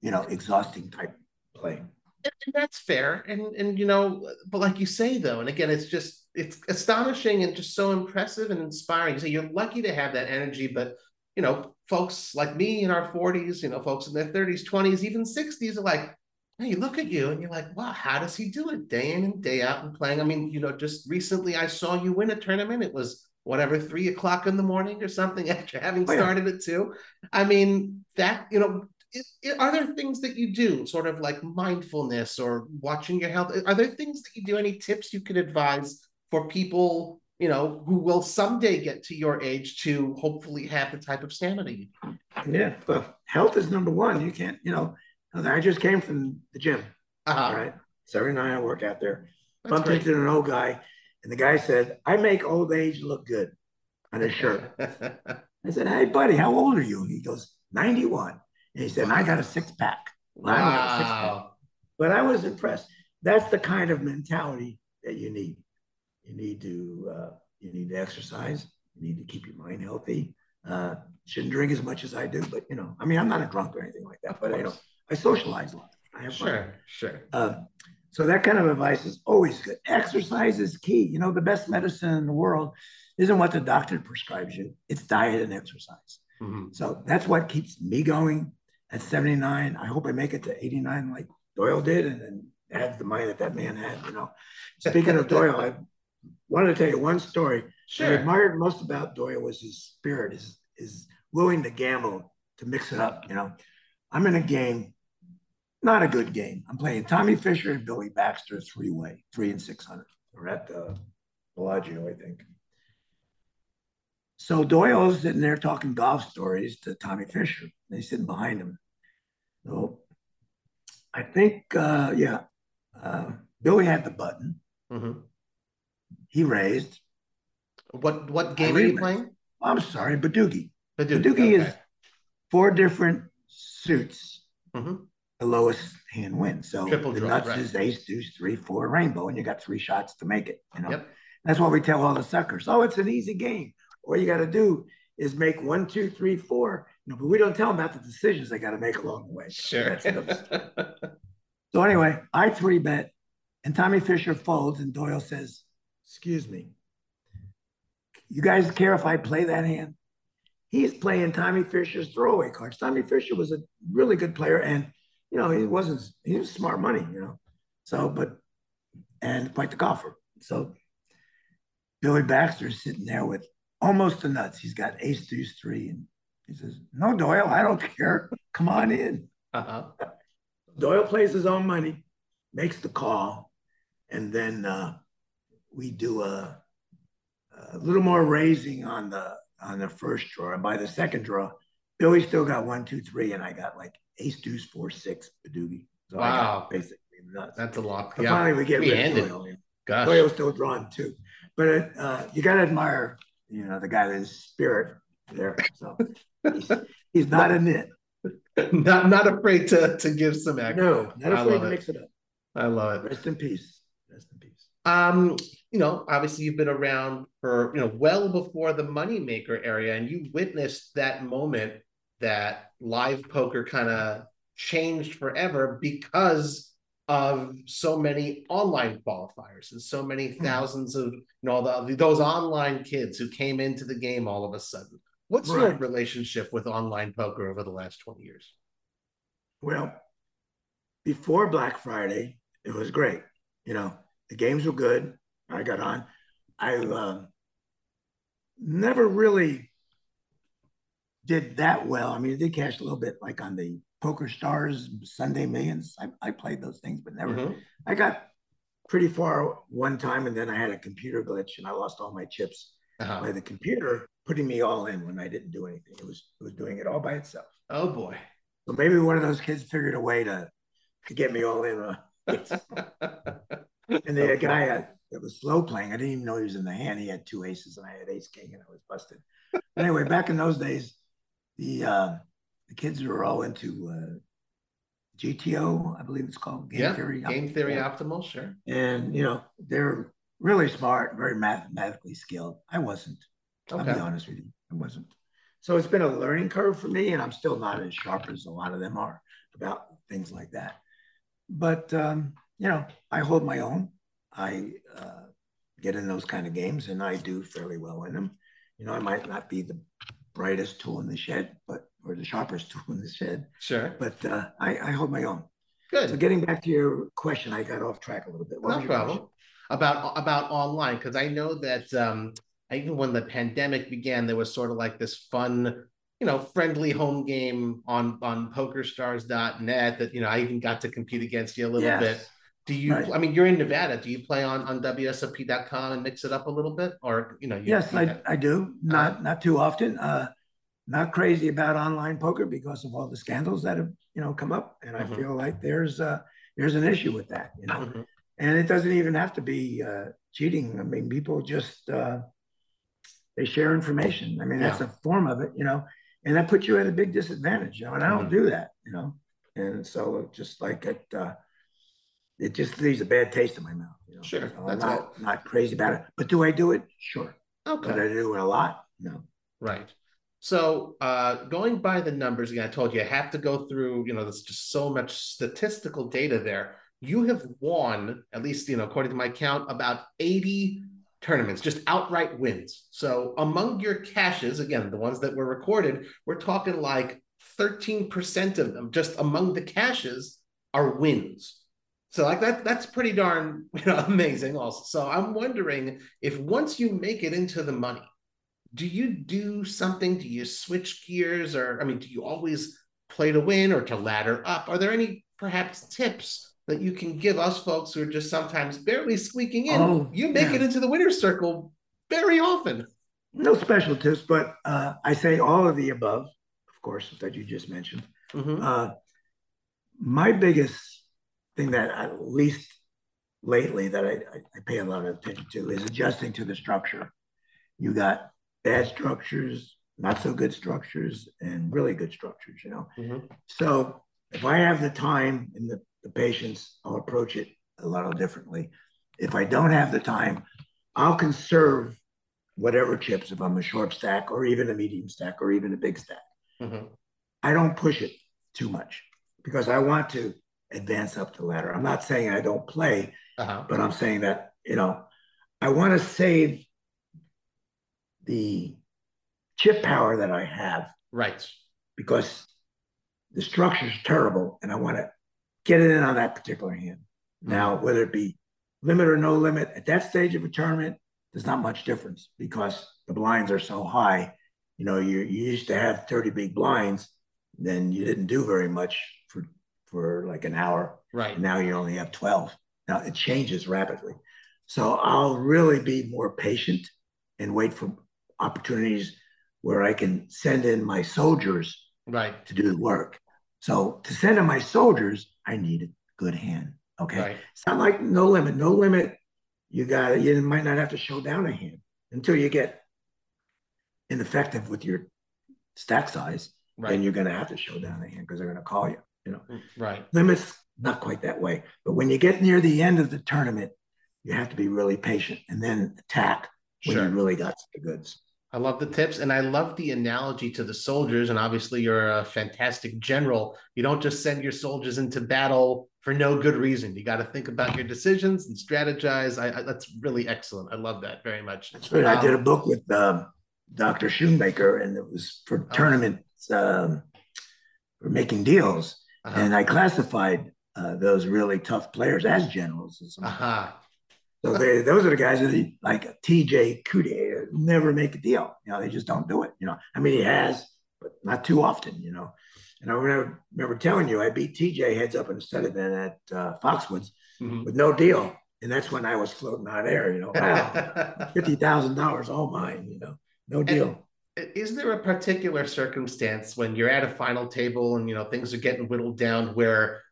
you know, exhausting type play. And that's fair. And, and, you know, but like you say, though, and again, it's just, it's astonishing and just so impressive and inspiring. You say you're lucky to have that energy, but, you know, folks like me in our 40s, you know, folks in their 30s, 20s, even 60s are like, and you look at you and you're like, wow, how does he do it day in and day out and playing? I mean, you know, just recently I saw you win a tournament. It was whatever, three o'clock in the morning or something [laughs] after having oh, started it too. I mean, that, you know, are there things that you do, sort of like mindfulness or watching your health? Are there things that you do? Any tips you could advise for people, you know, who will someday get to your age to hopefully have the type of stamina you Yeah, well, health is number one. You can't, you know, I just came from the gym. Uh-huh. All right. Saturday night I work out there. That's Bumped great. into an old guy, and the guy said, I make old age look good on his shirt. [laughs] I said, Hey, buddy, how old are you? And he goes, 91. And he said, I got a six pack. Wow. But I was impressed. That's the kind of mentality that you need. You need to uh, you need to exercise. You need to keep your mind healthy. Uh, shouldn't drink as much as I do, but you know, I mean, I'm not a drunk or anything like that. But I know I socialize a lot. I have sure, fun. sure. Uh, so that kind of advice is always good. Exercise is key. You know, the best medicine in the world isn't what the doctor prescribes you; it's diet and exercise. Mm-hmm. So that's what keeps me going at 79. I hope I make it to 89 like Doyle did, and then add the money that that man had. You know, speaking of Doyle, I wanted to tell you one story. Sure. I admired most about Doyle was his spirit, his his willing to gamble, to mix it up. You know, I'm in a game not a good game. I'm playing Tommy Fisher and Billy Baxter three way, three and 600. We're at the uh, Bellagio, I think. So Doyle's sitting there talking golf stories to Tommy Fisher. He's sit behind him. So I think, uh, yeah, uh, Billy had the button. Mm-hmm. He raised. What what game are you playing? I'm sorry, Badugi. Badugi, Badugi okay. is four different suits. Mm-hmm. The lowest hand wins. So Triple the draw, nuts right. is ace, deuce, three, four, rainbow, and you got three shots to make it. You know, yep. that's what we tell all the suckers. Oh, it's an easy game. All you got to do is make one, two, three, four. You know, but we don't tell them about the decisions they got to make along the way. Sure. [laughs] so anyway, I three bet, and Tommy Fisher folds, and Doyle says, "Excuse me, you guys care if I play that hand?" He's playing Tommy Fisher's throwaway cards. Tommy Fisher was a really good player, and you know he wasn't. He was smart money, you know. So, but and quite the golfer. So Billy Baxter's sitting there with almost the nuts. He's got ace deuce three, and he says, "No, Doyle, I don't care. Come on in." Uh-huh. Doyle plays his own money, makes the call, and then uh, we do a, a little more raising on the on the first draw. And by the second draw, Billy still got one, two, three, and I got like ace deuce four six Badugi. So wow, basically nuts. That's a lot. yeah. Finally, we get rid of Doyle. Gosh. Doyle's still drawn too, but uh, you got to admire you know, the guy that's spirit there. So [laughs] he's, not a nit. [laughs] Not not afraid to to give some action. No, not afraid to it. mix it up. I love it. Rest in peace. Rest in peace. Um, you know, obviously you've been around for you know well before the moneymaker area, and you witnessed that moment that live poker kind of changed forever because of so many online qualifiers and so many hmm. thousands of you know the, those online kids who came into the game all of a sudden. What's right. your relationship with online poker over the last 20 years? Well, before Black Friday, it was great. You know, the games were good. I got on. I uh, never really did that well. I mean, I did cash a little bit, like on the Poker Stars, Sunday Millions. I, I played those things, but never. Mm-hmm. I got pretty far one time, and then I had a computer glitch, and I lost all my chips uh-huh. by the computer putting me all in when I didn't do anything. It was it was doing it all by itself. Oh boy! So maybe one of those kids figured a way to to get me all in. Uh, [laughs] and the guy that was slow playing, I didn't even know he was in the hand. He had two aces, and I had ace king, and I was busted. anyway, back in those days, the uh, the kids were all into uh, GTO, I believe it's called. Game yeah, Theory. Game Theory Optimal, sure. And, you know, they're really smart, very mathematically skilled. I wasn't. Okay. I'll be honest with you. I wasn't. So it's been a learning curve for me, and I'm still not as sharp as a lot of them are about things like that. But, um, you know, I hold my own. I uh, get in those kind of games, and I do fairly well in them. You know, I might not be the brightest tool in the shed, but or the sharpest [laughs] tool in the shed. Sure. But uh, I, I hold my own. Good. So getting back to your question, I got off track a little bit. What no problem. Question? About about online because I know that um, even when the pandemic began, there was sort of like this fun, you know, friendly home game on on PokerStars.net that you know I even got to compete against you a little yes. bit. Do you? Right. I mean, you're in Nevada. Do you play on on WSOP.com and mix it up a little bit, or you know? You, yes, I, I do. Not uh, not too often. Uh, not crazy about online poker because of all the scandals that have you know come up, and mm-hmm. I feel like there's uh, there's an issue with that, you know. Mm-hmm. And it doesn't even have to be uh, cheating. I mean, people just uh, they share information. I mean, that's yeah. a form of it, you know, and that puts you at a big disadvantage, you know. And I don't mm-hmm. do that, you know. And so, just like it, uh, it just leaves a bad taste in my mouth. You know? Sure, so I'm not, not crazy about it, but do I do it? Sure. Okay. But I do it a lot. No. Right. So uh, going by the numbers again, I told you I have to go through. You know, there's just so much statistical data there. You have won, at least you know, according to my count, about 80 tournaments, just outright wins. So among your cashes, again, the ones that were recorded, we're talking like 13% of them, just among the cashes, are wins. So like that, that's pretty darn you know, [laughs] amazing. Also, so I'm wondering if once you make it into the money do you do something? Do you switch gears, or I mean, do you always play to win or to ladder up? Are there any perhaps tips that you can give us folks who are just sometimes barely squeaking in? Oh, you make yeah. it into the winner's circle very often. No special tips, but uh, I say all of the above, of course, that you just mentioned. Mm-hmm. Uh, my biggest thing that at least lately that I, I pay a lot of attention to is adjusting to the structure. You got bad structures, not so good structures, and really good structures, you know. Mm-hmm. So if I have the time and the, the patience, I'll approach it a little differently. If I don't have the time, I'll conserve whatever chips if I'm a short stack or even a medium stack or even a big stack. Mm-hmm. I don't push it too much because I want to advance up the ladder. I'm not saying I don't play, uh-huh. but I'm saying that, you know, I want to save the chip power that I have. Right. Because the structure is terrible and I want to get it in on that particular hand. Mm-hmm. Now, whether it be limit or no limit, at that stage of a tournament, there's not much difference because the blinds are so high. You know, you, you used to have 30 big blinds, then you didn't do very much for for like an hour. Right. Now you only have 12. Now it changes rapidly. So I'll really be more patient and wait for opportunities where I can send in my soldiers right to do the work. So to send in my soldiers, I need a good hand. Okay. Right. It's not like no limit. No limit. You got it. You might not have to show down a hand until you get ineffective with your stack size. Right. Then you're going to have to show down a hand because they're going to call you. You know. Mm, right. Limits not quite that way. But when you get near the end of the tournament, you have to be really patient and then attack when sure. you really got the goods. I love the tips and I love the analogy to the soldiers. And obviously, you're a fantastic general. You don't just send your soldiers into battle for no good reason. You got to think about your decisions and strategize. I, I, that's really excellent. I love that very much. That's right. Um, I did a book with um, Dr. Shoemaker, and it was for tournaments um, for making deals. Uh-huh. And I classified uh, those really tough players as generals. Uh-huh. So they, those are the guys that like TJ Never make a deal. You know, they just don't do it. You know, I mean, he has, but not too often. You know, and I remember, remember telling you I beat TJ heads up instead of then at uh, Foxwoods mm-hmm. with no deal, and that's when I was floating out air. You know, wow, [laughs] fifty thousand dollars all mine. You know, no deal. And is there a particular circumstance when you're at a final table and you know things are getting whittled down where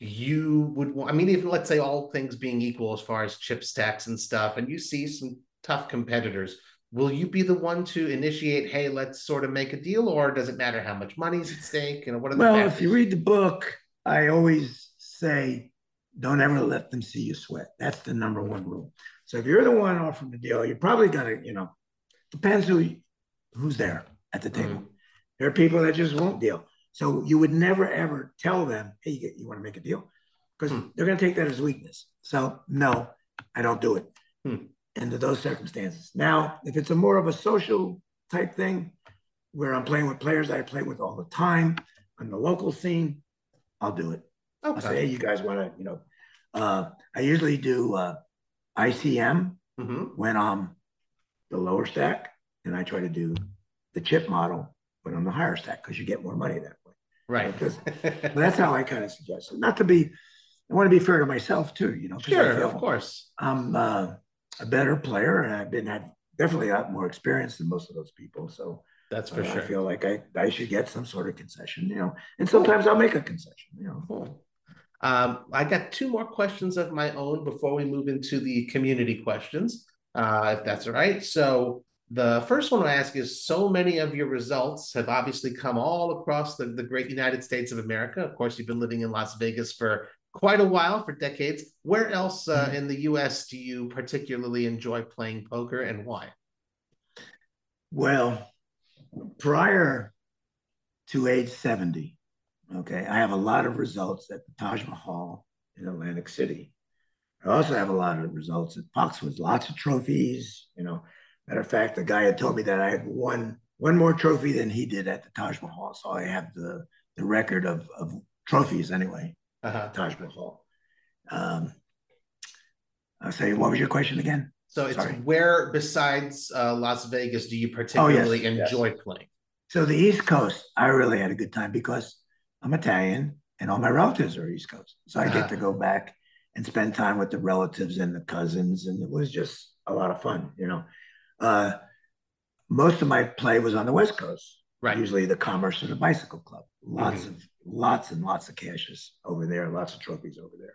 you would want, I mean, even let's say all things being equal as far as chip stacks and stuff, and you see some tough competitors, will you be the one to initiate, hey, let's sort of make a deal, or does it matter how much money's at stake? You know, what are the Well, if you read the book, I always say, don't ever let them see you sweat. That's the number one rule. So if you're the one offering the deal, you're probably gonna, you know, depends who who's there at the table. Mm-hmm. There are people that just won't deal. So you would never ever tell them, hey, you, you want to make a deal? Because hmm. they're going to take that as weakness. So no, I don't do it hmm. Under those circumstances. Now, if it's a more of a social type thing where I'm playing with players I play with all the time on the local scene, I'll do it. Okay. I'll say, hey, you guys want to, you know, uh, I usually do uh, ICM mm-hmm. when I'm the lower stack, and I try to do the chip model when I'm the higher stack because you get more money that way. Right. Because that's how I kind of suggest it. Not to be, I want to be fair to myself too, you know. Sure, of course. I'm uh, a better player and I've been had definitely got more experience than most of those people. So that's for uh, sure. I feel like I, I should get some sort of concession, you know, and sometimes I'll make a concession, you know. Cool. Um, I got two more questions of my own before we move into the community questions, uh, if that's all right. So, the first one I ask is so many of your results have obviously come all across the, the great United States of America. Of course, you've been living in Las Vegas for quite a while, for decades. Where else uh, mm-hmm. in the US do you particularly enjoy playing poker and why? Well, prior to age 70, okay, I have a lot of results at the Taj Mahal in Atlantic City. I also have a lot of results at Foxwoods, lots of trophies, you know. Matter of fact, the guy had told me that I had won one more trophy than he did at the Taj Mahal. So I have the the record of of trophies anyway. Uh-huh. Taj Mahal. Um, I'll say, what was your question again? So it's Sorry. where besides uh, Las Vegas do you particularly oh, yes, enjoy yes. playing? So the East Coast, I really had a good time because I'm Italian and all my relatives are East Coast. So I uh-huh. get to go back and spend time with the relatives and the cousins, and it was just a lot of fun, you know uh, most of my play was on the West Coast. Right. Usually the Commerce or the Bicycle Club. Lots mm-hmm. of lots and lots of cashes over there, lots of trophies over there.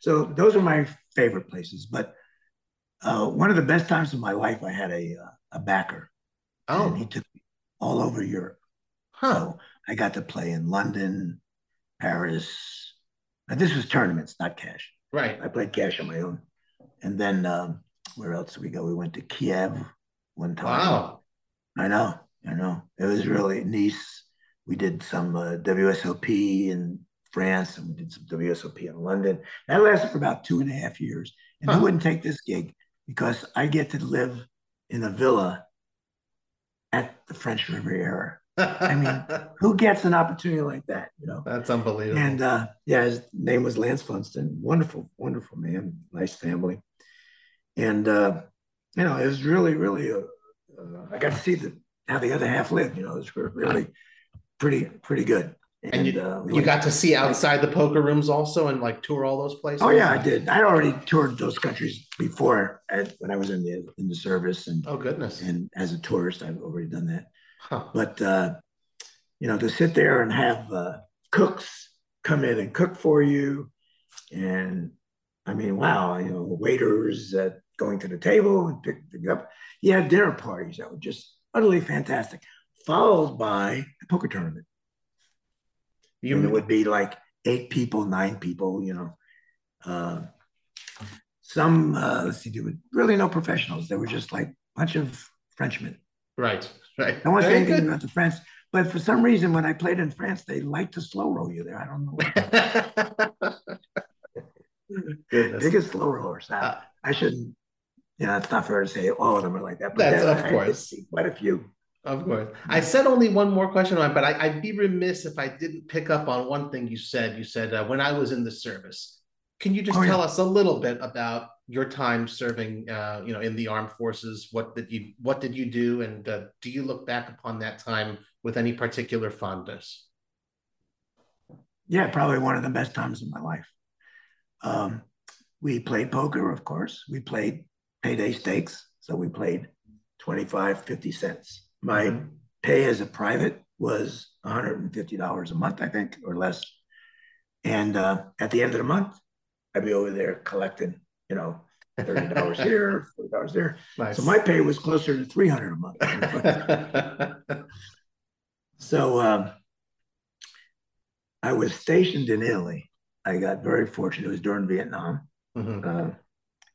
So those are my favorite places. But uh, one of the best times of my life, I had a uh, a backer. Oh, and he took me all over Europe. Huh. So I got to play in London, Paris. And this was tournaments, not cash. Right. I played cash on my own. And then um, where else did we go? We went to Kiev one time. Wow. I know. I know. It was really Nice. We did some uh, WSOP in France and we did some WSOP in London. That lasted for about two and a half years. And huh. I wouldn't take this gig because I get to live in a villa at the French Riviera. I mean, [laughs] who gets an opportunity like that? You know, that's unbelievable. And uh, yeah, his name was Lance Funston. Wonderful, wonderful man, nice family. And uh, you know, it was really, really. Uh, uh, I got to see the how the other half lived. You know, it was really pretty, pretty good. And, and you, uh, you got to see outside the poker rooms also and like tour all those places. Oh yeah, I did. I already toured those countries before at, when I was in the in the service and oh goodness. And as a tourist, I've already done that. Huh. But uh, you know, to sit there and have uh, cooks come in and cook for you, and I mean, wow, you know, waiters uh, going to the table and picking up. You had dinner parties that were just utterly fantastic, followed by a poker tournament. You and it would be like eight people, nine people, you know. Uh, some uh, let's see, there were really no professionals. They were just like a bunch of Frenchmen. Right, right. I want to say anything about the French, but for some reason, when I played in France, they like to slow roll you there. I don't know. [laughs] Biggest slow rollers. Uh, I shouldn't. You know, it's not fair to say all of them are like that. But that's of course quite a few. Of course. I said only one more question on, but I, would be remiss if I didn't pick up on one thing you said. You said uh, when I was in the service. Can you just oh, tell yeah. us a little bit about your time serving, uh, you know, in the armed forces? What did you What did you do, and uh, do you look back upon that time with any particular fondness? Yeah, probably one of the best times of my life. Um, we played poker, of course. We played payday stakes, so we played 25, 50 cents. My mm-hmm. pay as a private was $150 a month, I think, or less. And uh, at the end of the month, I'd be over there collecting, you know, thirty dollars [laughs] here, forty dollars there. Nice. So my pay was closer to three hundred a month. [laughs] so um, I was stationed in Italy. I got very fortunate. It was during Vietnam. Mm-hmm. Uh,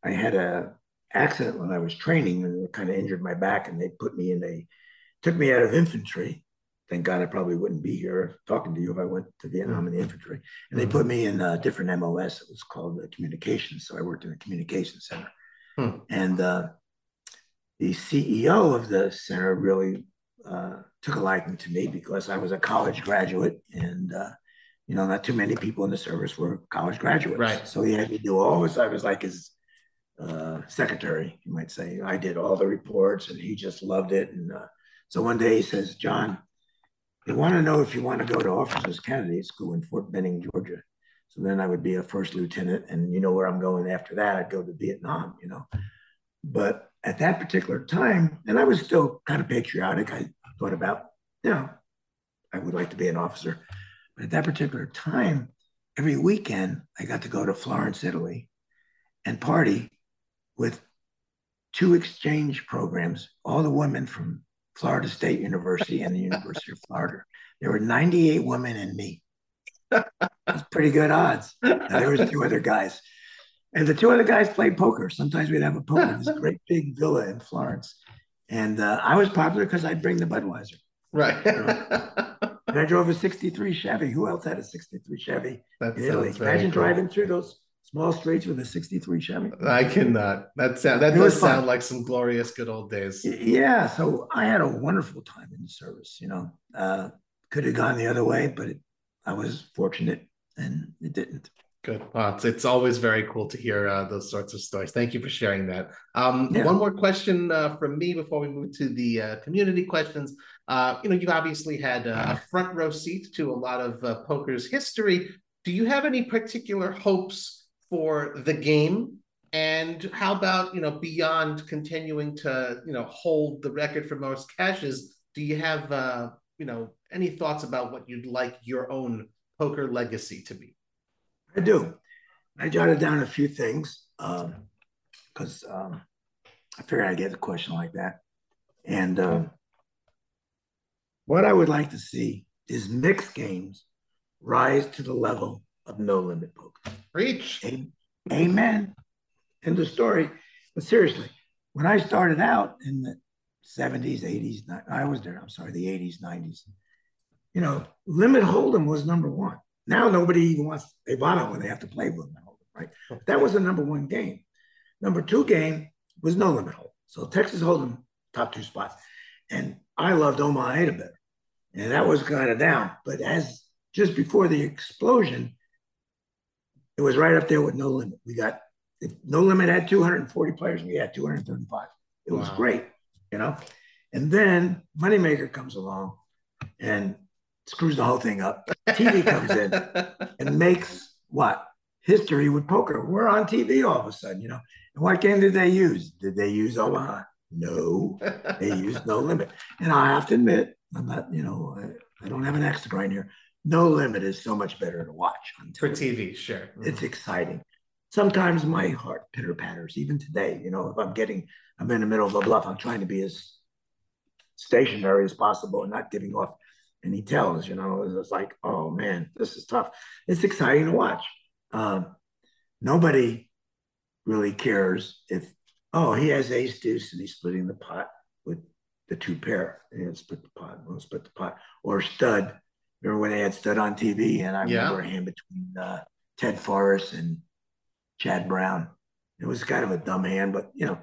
I had a accident when I was training and it kind of injured my back, and they put me in a took me out of infantry. Thank God I probably wouldn't be here talking to you if I went to Vietnam in the infantry. And they put me in a different MOS. It was called the communications. So I worked in the communications center. Hmm. And uh, the CEO of the center really uh, took a liking to me because I was a college graduate and uh, you know, not too many people in the service were college graduates. Right. So he had me do all this. I was like his uh, secretary, you might say. I did all the reports and he just loved it. And uh, so one day he says, John, they want to know if you want to go to Officers Candidate School in Fort Benning, Georgia. So then I would be a first lieutenant, and you know where I'm going after that. I'd go to Vietnam, you know. But at that particular time, and I was still kind of patriotic. I thought about, you know, I would like to be an officer. But at that particular time, every weekend I got to go to Florence, Italy, and party with two exchange programs. All the women from Florida State University and the University of Florida. There were 98 women and me. That's pretty good odds. Now, there was two other guys. And the two other guys played poker. Sometimes we'd have a poker in this [laughs] great big villa in Florence. And uh, I was popular because I'd bring the Budweiser. Right. And I drove a 63 Chevy. Who else had a 63 Chevy That's in Italy? Imagine cool. driving through those small streets with a 63 Chevy. I cannot. That sound that it does sound like some glorious good old days. Yeah. So I had a wonderful time in the service, you know. Uh, could have gone the other way, but it, I was fortunate and it didn't. Good. Well, it's, it's always very cool to hear uh, those sorts of stories. Thank you for sharing that. Um, yeah. One more question uh, from me before we move to the uh, community questions. Uh, you know, you've obviously had a front row seat to a lot of uh, poker's history. Do you have any particular hopes for the game? And how about you know beyond continuing to you know hold the record for most cashes do you have uh you know any thoughts about what you'd like your own poker legacy to be? I do. I jotted down a few things because um, um, I figured I'd get a question like that. And um, what I would like to see is mixed games rise to the level of no limit poker. Preach. Amen. End of story. But seriously, when I started out in the 70s, 80s, I was there, I'm sorry, the 80s, 90s, you know, limit hold'em was number one. Now nobody even wants, they it when they have to play limit hold'em, right? That was the number one game. Number two game was no limit hold. So Texas Hold'em, top two spots. And I loved Omaha Ada better. And that was kind of down. But as just before the explosion, it was right up there with no limit. We got no limit had 240 players, we had 235. It was wow. great, you know. And then Moneymaker comes along and screws the whole thing up. TV comes in [laughs] and makes what history with poker. We're on TV all of a sudden, you know. And what game did they use? Did they use Omaha? No, they [laughs] used No Limit. And I have to admit, I'm not, you know, I, I don't have an axe to grind here. No Limit is so much better to watch on TV. For TV, sure. Mm-hmm. It's exciting. Sometimes my heart pitter patters, even today. You know, if I'm getting, I'm in the middle of a bluff, I'm trying to be as stationary as possible and not giving off any tells. You know, it's like, oh man, this is tough. It's exciting to watch. Um, nobody really cares if, oh, he has ace deuce and he's splitting the pot with the two pair. And split the pot, we'll split the pot. Or stud Remember when they had Stud on TV, and I yeah. remember a hand between uh, Ted Forrest and Chad Brown. It was kind of a dumb hand, but you know,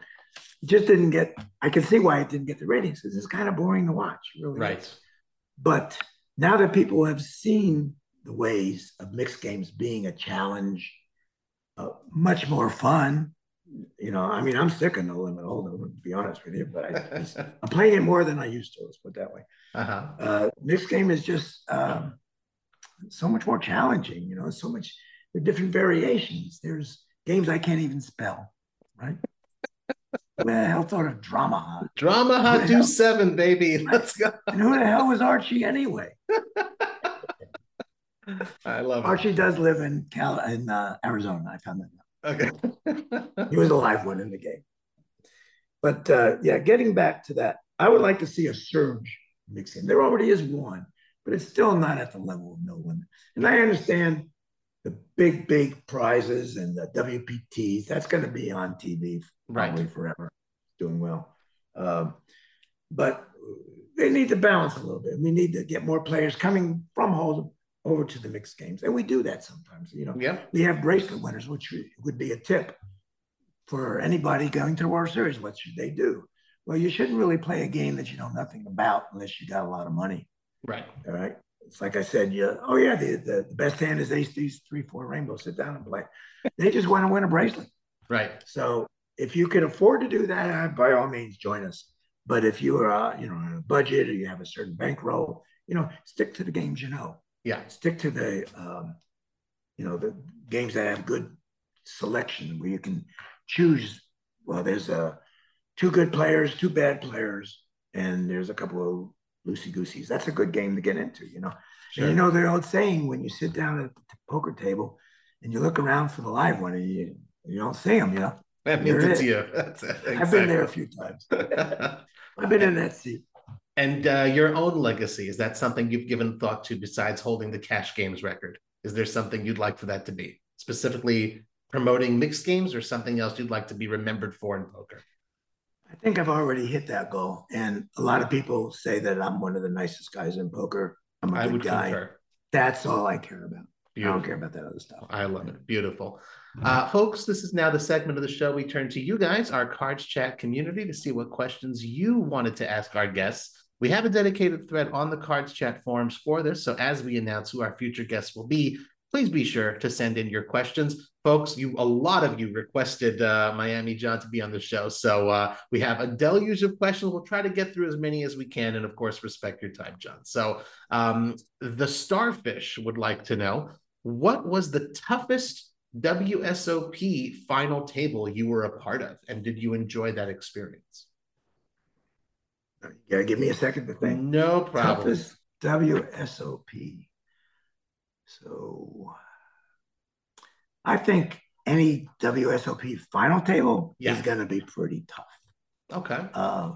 just didn't get. I can see why it didn't get the ratings because it's kind of boring to watch, really. Right. But now that people have seen the ways of mixed games being a challenge, uh, much more fun, you know, I mean, I'm sick of no limit hold'em, to be honest with you, but I, [laughs] am playing it more than I used to. Let's put it that way. Uh-huh. Uh, this game is just um, so much more challenging. You know, so much there are different variations. There's games I can't even spell. Right? who the hell thought of Dramaha? Drama Hunt do seven, baby. Let's go. And who the hell was Archie anyway? [laughs] I love Archie it. does live in Cal in uh, Arizona. I found that out. Okay. [laughs] he was a live one in the game. But uh, yeah, getting back to that, I would like to see a surge mixing. There already is one, but it's still not at the level of no limit. And I understand the big, big prizes and the WPTs. That's going to be on TV probably right. forever, doing well. Um, but they need to balance a little bit. We need to get more players coming from Hold'em over to the mixed games. And we do that sometimes. You know, yeah. we have bracelet winners, which would be a tip for anybody going to the World Series. What should they do? Well, you shouldn't really play a game that you know nothing about unless you got a lot of money. Right. All right. It's like I said, yeah. Oh yeah, the, the, the best hand is ace, these three, four rainbow. Sit down and play. they just want to win a bracelet. Right. So if you can afford to do that, uh, by all means, join us. But if you are, uh, you know, on a budget or you have a certain bankroll, you know, stick to the games you know. Yeah. Stick to the, um, you know, the games that have good selection where you can choose. Well, there's a uh, two good players, two bad players, and there's a couple of loosey gooseys. That's a good game to get into, you know. Sure. And you know the old saying when you sit down at the poker table and you look around for the live one and you you don't see them, you know. That means it's you. [laughs] Exactly. I've been there a few times. [laughs] I've been in that seat. And uh, your own legacy, is that something you've given thought to besides holding the cash games record? Is there something you'd like for that to be? Specifically promoting mixed games or something else you'd like to be remembered for in poker? I think I've already hit that goal. And a lot of people say that I'm one of the nicest guys in poker. I'm a I good guy. Concur. That's all I care about. Beautiful. I don't care about that other stuff. I love it. Beautiful. Uh, folks, this is now the segment of the show we turn to you guys, our Cards Chat community, to see what questions you wanted to ask our guests. We have a dedicated thread on the Cards Chat forums for this. So as we announce who our future guests will be, please be sure to send in your questions. Folks, you a lot of you requested uh, Miami John to be on the show. So uh, we have a deluge of questions. We'll try to get through as many as we can. And of course, respect your time, John. So um, the Starfish would like to know what was the toughest WSOP final table you were a part of? And did you enjoy that experience? You gotta give me a second to think. No problem. Toughest WSOP. So I think any WSOP final table yeah. is going to be pretty tough. Okay. Uh,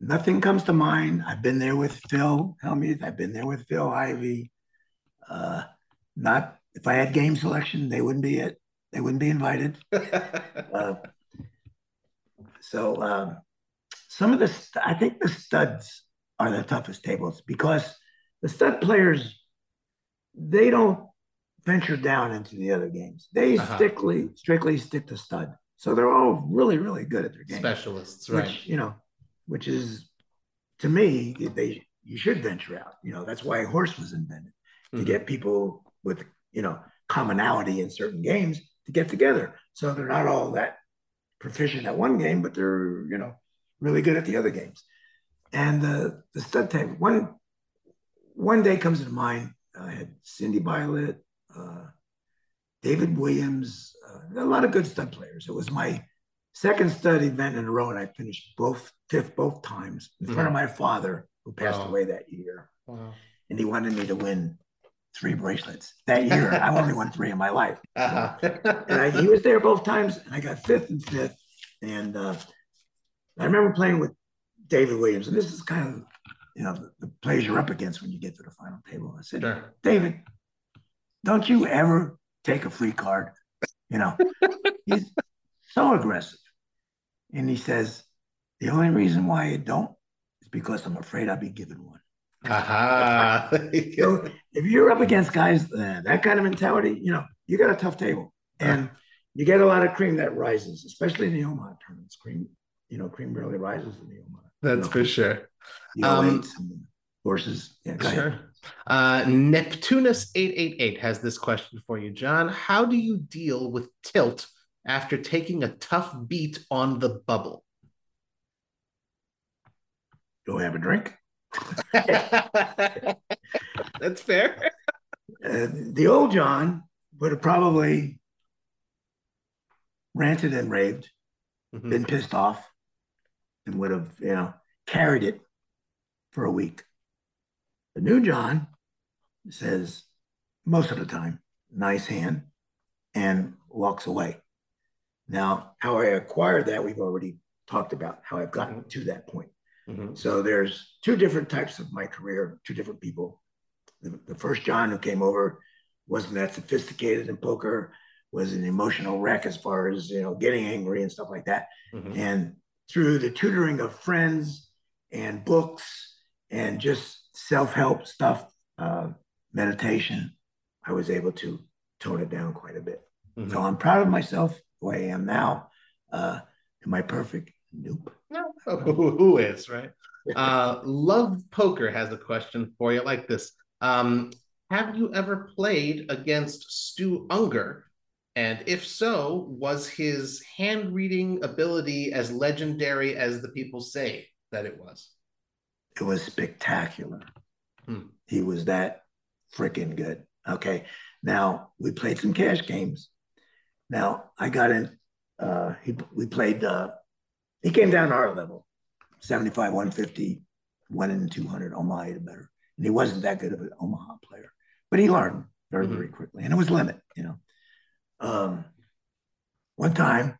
nothing comes to mind. I've been there with Phil Hellmuth. I've been there with Phil Ivey. Uh, not if I had game selection, they wouldn't be it. They wouldn't be invited. [laughs] uh, so um, some of the, I think the studs are the toughest tables because the stud players, they don't venture down into the other games. They uh-huh. strictly strictly stick to stud. So they're all really, really good at their game. Specialists, which, right? You know, which is to me, they you should venture out. You know, that's why horse was invented to mm-hmm. get people with you know commonality in certain games to get together. So they're not all that proficient at one game, but they're you know really good at the other games. And the the stud table one one day comes to mind. I had Cyndy Violette, uh, David Williams, uh, a lot of good stud players. It was my second stud event in a row, and I finished both fifth both times in front mm-hmm. of my father, who passed wow. away that year. Wow. And he wanted me to win three bracelets that year. [laughs] I've only won three in my life. Uh-huh. and I, he was there both times, and I got fifth and fifth. And uh, I remember playing with David Williams, and this is kind of you know the, the players you're up against when you get to the final table. I said, sure. David, don't you ever take a free card? You know, [laughs] he's so aggressive. And he says, the only reason why I don't is because I'm afraid I'll be given one. Aha. [laughs] so if you're up against guys uh, that kind of mentality, you know, you got a tough table. And you get a lot of cream that rises, especially in the Omaha tournaments. Cream, you know, cream really rises in the Omaha. That's you know, for sure. Um, horses. Yeah, sure. Uh, Neptunus888 has this question for you, John. How do you deal with tilt after taking a tough beat on the bubble? Go have a drink. [laughs] That's fair. Uh, the old John would have probably ranted and raved, mm-hmm. been pissed off, and would have, you know, carried it for a week. The new John says, most of the time, nice hand, and walks away. Now, how I acquired that, we've already talked about how I've gotten to that point. Mm-hmm. So there's two different types of my career, two different people. The, the, first John who came over wasn't that sophisticated in poker, was an emotional wreck as far as you know getting angry and stuff like that. Mm-hmm. And through the tutoring of friends and books and just self-help stuff, uh, meditation, I was able to tone it down quite a bit. Mm-hmm. So I'm proud of myself who I am now. Uh, am I perfect? Nope. No. [laughs] Who is, right? [laughs] Uh, Love Poker has a question for you like this. Um, have you ever played against Stu Ungar? And if so, was his hand reading ability as legendary as the people say that it was? It was spectacular. Hmm. He was that freaking good. Okay. Now we played some cash games. Now I got in. Uh, he we played. Uh, he came down to our level, seventy five, one fifty, one in two hundred. Omaha hit better, and he wasn't that good of an Omaha player, but he learned very mm-hmm. very quickly, and it was limit. You know, um, one time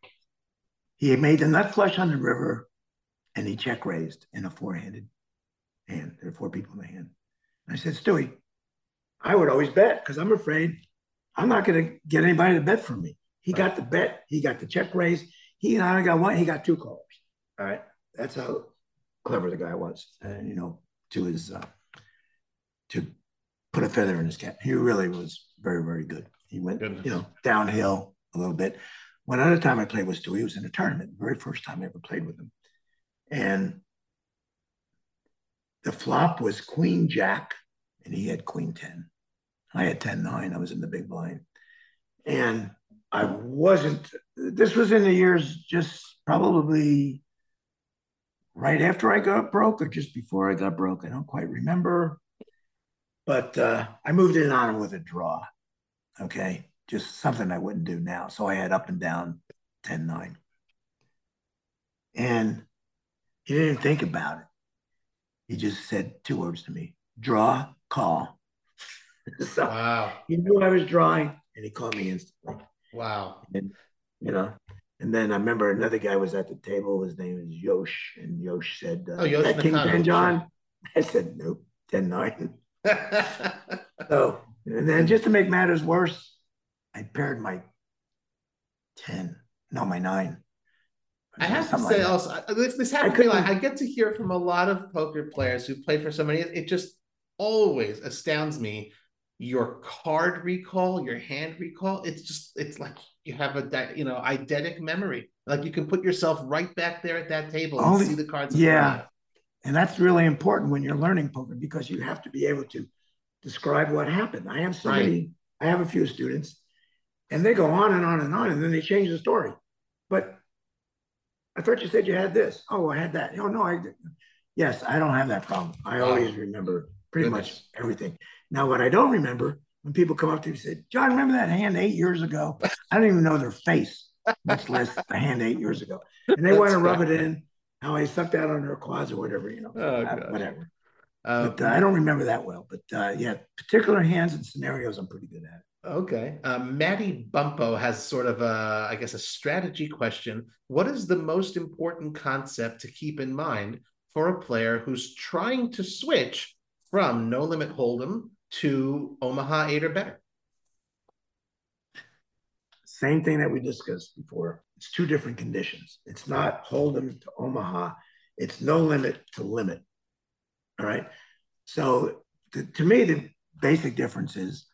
he made the nut flush on the river, and he check raised in a four handed hand. There are four people in the hand. And I said, Stewie, I would always bet because I'm afraid I'm not going to get anybody to bet for me. He right. got the bet. He got the check raised. He not only got one, he got two callers. All right. That's how clever the guy was. And, you know, to his, uh, to put a feather in his cap. He really was very, very good. He went, Goodness. you know, downhill a little bit. One other time I played with Stewie, he was in a tournament, very first time I ever played with him. And the flop was Queen Jack, and he had Queen 10. I had 10 9. I was in the big blind. And I wasn't, this was in the years just probably right after I got broke or just before I got broke. I don't quite remember. But uh, I moved in on him with a draw. Okay. Just something I wouldn't do now. So I had up and down 10 9. And he didn't think about it. He just said two words to me draw, call. [laughs] so wow. he knew I was drawing. and he called me instantly. Wow. And, you know, and then I remember another guy was at the table. His name is Yosh, and Yosh said, uh, "Oh, Yosh King Ten John." [laughs] I said, "Nope, ten nine. [laughs] so, and then just to make matters worse, I paired my ten, no, my nine. I have to say like also, this, this happened to me. Like, I get to hear from a lot of poker players who play for so many. It just always astounds me your card recall, your hand recall. It's just, it's like you have a, you know, eidetic memory. Like you can put yourself right back there at that table Only, and see the cards. Yeah. And that's really important when you're learning poker because you have to be able to describe what happened. I have so right. I have a few students and they go on and on and on and then they change the story. But I thought you said you had this. Oh, I had that. Oh, no, I did. Yes, I don't have that problem. I always remember pretty Goodness. much everything. Now, what I don't remember when people come up to me and say, John, remember that hand eight years ago? I don't even know their face, much less the hand eight years ago. And they want to rub it in how I sucked out on their quads or whatever, you know, oh, uh, whatever. Um, but uh, I don't remember that well. But uh, yeah, particular hands and scenarios, I'm pretty good at. Okay. Um, Maddie Bumpo has sort of a, I guess, a strategy question. What is the most important concept to keep in mind for a player who's trying to switch from No Limit Hold'em to Omaha 8 or better? Same thing that we discussed before. It's two different conditions. It's not Hold'em to Omaha. It's no limit to limit. All right. So the, to me, the basic difference is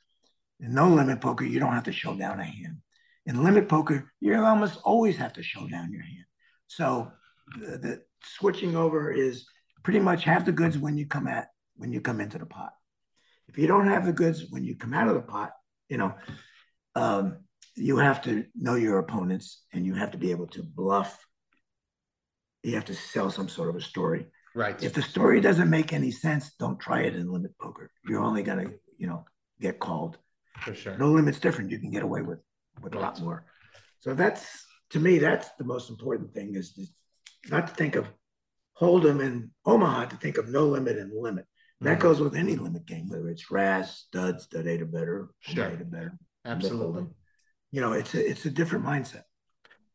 in no limit poker, you don't have to show down a hand. In limit poker, you almost always have to show down your hand. So the, the switching over is pretty much have the goods when you come at when you come into the pot. If you don't have the goods when you come out of the pot, you know, um, you have to know your opponents and you have to be able to bluff. You have to sell some sort of a story. Right. If the story doesn't make any sense, don't try it in limit poker. You're only gonna, you know, get called. For sure. No limit's different. You can get away with with right. a lot more. So that's to me, that's the most important thing is to, not to think of Hold'em and Omaha, to think of no limit and limit. And that mm-hmm. goes with any limit game, whether it's Razz, studs, stud eight or better, sure. eight or better. Absolutely. You know, it's a, it's a different mindset.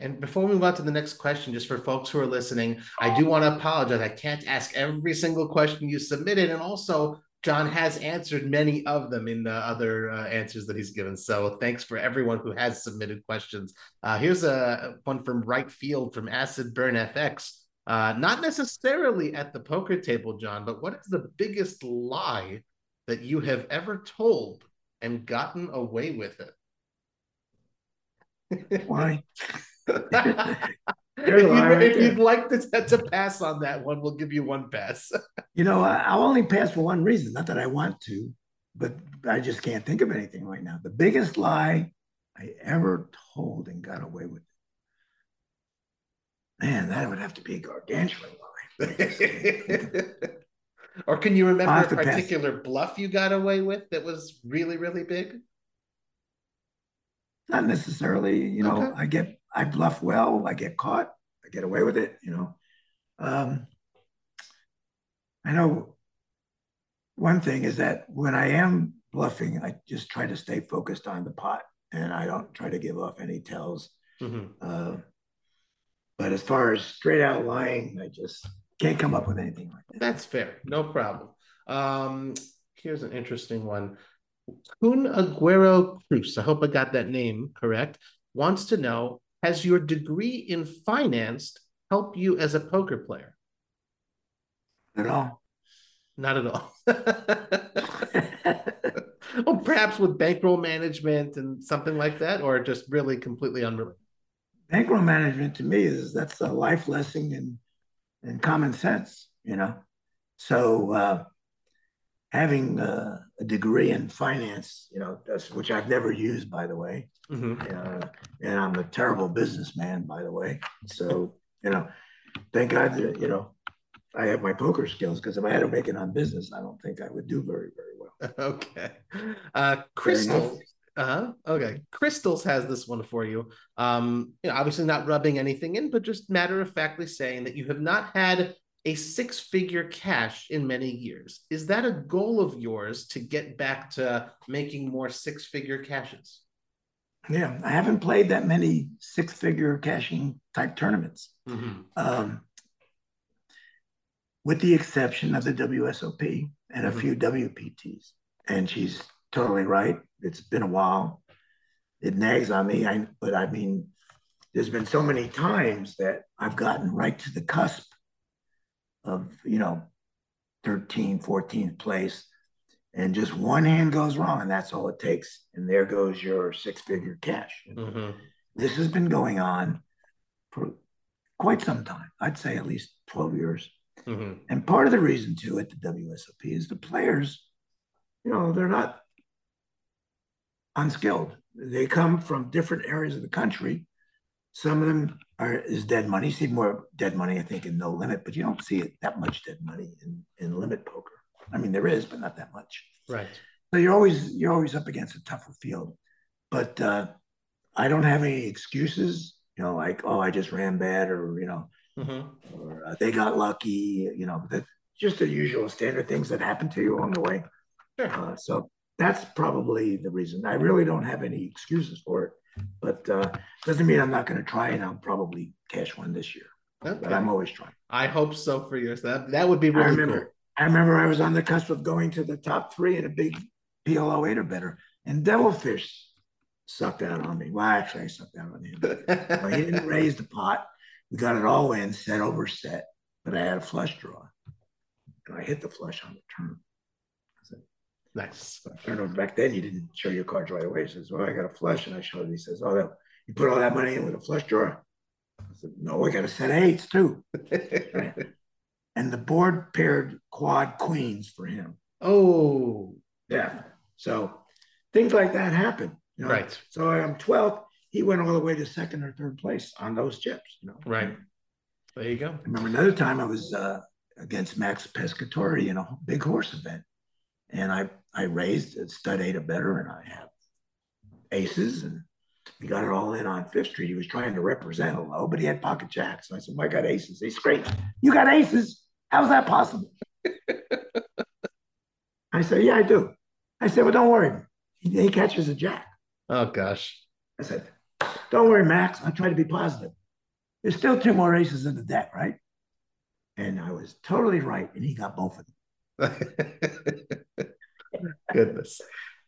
And before we move on to the next question, just for folks who are listening, I do want to apologize. I can't ask every single question you submitted. And also, John has answered many of them in the other uh, answers that he's given. So thanks for everyone who has submitted questions. Uh, here's a one from right field from Acid Burn FX. Uh, not necessarily at the poker table, John, but what is the biggest lie that you have ever told and gotten away with it? Why? [laughs] [laughs] if, you, if you'd like to, [laughs] to pass on that one, we'll give you one pass. [laughs] you know, I'll only pass for one reason. Not that I want to, but I just can't think of anything right now. The biggest lie I ever told and got away with. Man, that would have to be a gargantuan lie. or can you remember a particular pass. bluff you got away with that was really, really big? Not necessarily. You know, okay. I get I bluff well. I get caught. I get away with it. You know, um, I know one thing is that when I am bluffing, I just try to stay focused on the pot, and I don't try to give off any tells. Mm-hmm. Uh, but as far as straight out lying, I just can't come up with anything like that. That's fair. No problem. Um, here's an interesting one. Kun Aguero Cruz, I hope I got that name correct, wants to know Has your degree in finance helped you as a poker player? At all. Not at all. [laughs] well, perhaps with bankroll management and something like that, or just really completely unrelated. Bankroll management to me is that's a life lesson and and common sense, you know. So uh, having uh, a degree in finance, you know, which I've never used, by the way. Mm-hmm. Uh, and I'm a terrible businessman, by the way. So, you know, thank God that, you know, I have my poker skills because if I had to make it on business, I don't think I would do very, very well. [laughs] okay. Uh, Crystal. Uh-huh. Okay. Crystals has this one for you. Um, you know, obviously not rubbing anything in, but just matter of factly saying that you have not had a six figure cash in many years. Is that a goal of yours to get back to making more six figure cashes? Yeah, I haven't played that many six-figure cashing type tournaments, mm-hmm. um, with the exception of the WSOP and a mm-hmm. few WPTs. And she's totally right. It's been a while. It nags on me. I, but I mean, there's been so many times that I've gotten right to the cusp of, you know, 13, 14th place and just one hand goes wrong, and that's all it takes. And there goes your six figure cash. Mm-hmm. This has been going on for quite some time. I'd say at least 12 years. Mm-hmm. And part of the reason, too, at the WSOP is the players, you know, they're not unskilled. They come from different areas of the country. Some of them are is dead money. You see more dead money, I think, in no limit, but you don't see it that much dead money in, in limit poker. I mean, there is, but not that much. Right. So you're always you're always up against a tougher field. But uh, I don't have any excuses. You know, like oh, I just ran bad, or you know, mm-hmm. or uh, they got lucky. You know, that just the usual standard things that happen to you along the way. Sure. Uh, so that's probably the reason. I really don't have any excuses for it, but uh, doesn't mean I'm not going to try, and I'll probably cash one this year. Okay. But I'm always trying. I hope so for you. That that would be really I remember, cool. I remember I was on the cusp of going to the top three in a big PLO eight or better, and Devilfish sucked out on me. Well, actually, I sucked out on him. well, he didn't [laughs] raise the pot. We got it all in, set over set, but I had a flush draw, and I hit the flush on the turn. Nice. I don't know. Back then, you didn't show your cards right away. He says, "Well, I got a flush," and I showed. It. He says, "Oh, that, you put all that money in with a flush draw." I said, "No, I got a set of eights too." [laughs] and the board paired quad queens for him. Oh, yeah. So things like that happen. You know? Right. So I'm 12th. He went all the way to second or third place on those chips. You know. Right. There you go. I remember another time I was uh, against Max Pescatori in a big horse event, and I I raised a stud eight or better, and I have aces, and he got it all in on Fifth Street. He was trying to represent a low, but he had pocket jacks. And I said, well, I got aces. He's great. You got aces. How's that possible? [laughs] I said, Yeah, I do. I said, Well, don't worry. He, he catches a jack. Oh, gosh. I said, Don't worry, Max. I try to be positive. There's still two more aces in the deck, right? And I was totally right. And he got both of them. [laughs] Goodness.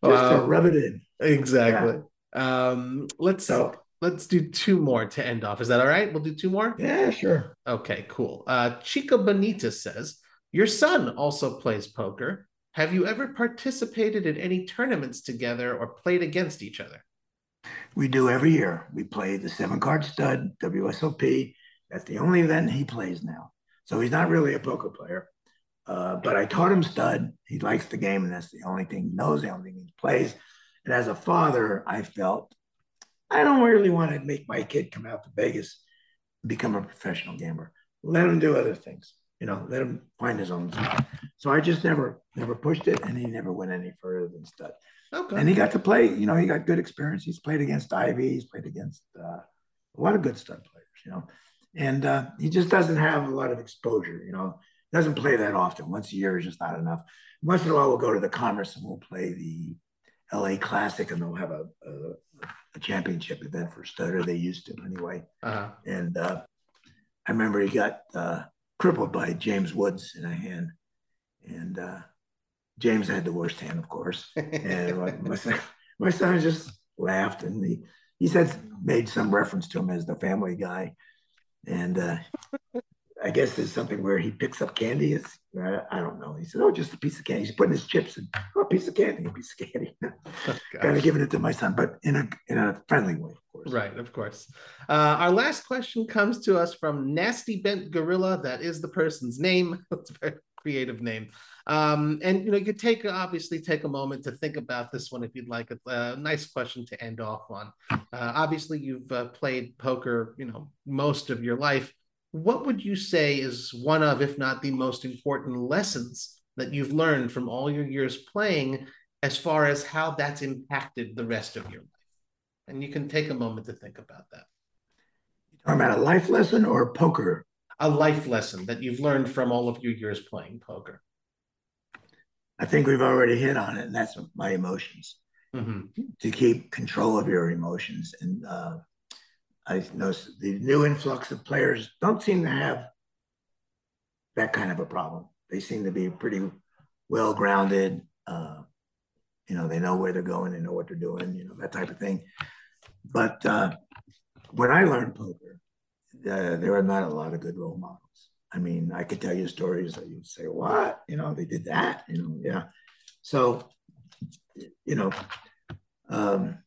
Just wow. to rub it in. Exactly. Yeah. Um, let's so, let's do two more to end off. Is that all right? We'll do two more. Yeah, sure. Okay, cool. Uh, Chica Bonita says your son also plays poker. Have you ever participated in any tournaments together or played against each other? We do every year. We play the seven card stud WSOP. That's the only event he plays now. So he's not really a poker player. Uh, but I taught him stud. He likes the game, and that's the only thing he knows, the only thing he plays. And as a father, I felt I don't really want to make my kid come out to Vegas and become a professional gambler. Let him do other things, you know, let him find his own. So I just never, never pushed it and he never went any further than stud. Okay. And he got to play, you know, he got good experience. He's played against Ivey, he's played against uh, a lot of good stud players, you know, and uh, he just doesn't have a lot of exposure, you know, doesn't play that often. Once a year is just not enough. Once in a while, we'll go to the Commerce and we'll play the LA Classic and they'll have a, a, a championship event for Stutter. They used to anyway. Uh-huh. And uh, I remember he got uh, crippled by James Woods in a hand. And uh, James had the worst hand, of course. [laughs] and my, my, son, my son just laughed and he, he said, made some reference to him as the family guy. And uh, I guess there's something where he picks up candy. Is I don't know. He said, "Oh, just a piece of candy." He's putting his chips in. Oh, a piece of candy, a piece of candy. Oh, kind of giving it to my son, but in a in a friendly way, of course. Right, of course. Uh, our last question comes to us from Nasty Bent Gorilla. That is the person's name. [laughs] That's a very creative name. Um, and you know, you could take obviously take a moment to think about this one if you'd like. A, a nice question to end off on. Uh, obviously, you've uh, played poker, you know, most of your life what would you say is one of, if not the most important lessons that you've learned from all your years playing as far as how that's impacted the rest of your life? And you can take a moment to think about that. You talking about a life lesson or poker? A life lesson that you've learned from all of your years playing poker. I think we've already hit on it, and that's my emotions. mm-hmm. to keep control of your emotions. And uh, I noticed the new influx of players don't seem to have that kind of a problem. They seem to be pretty well grounded. Uh, you know, they know where they're going, they know what they're doing, you know, that type of thing. But uh, when I learned poker, uh, there are not a lot of good role models. I mean, I could tell you stories that you'd say, "What? You know, they did that." You know, yeah. So, you know, um,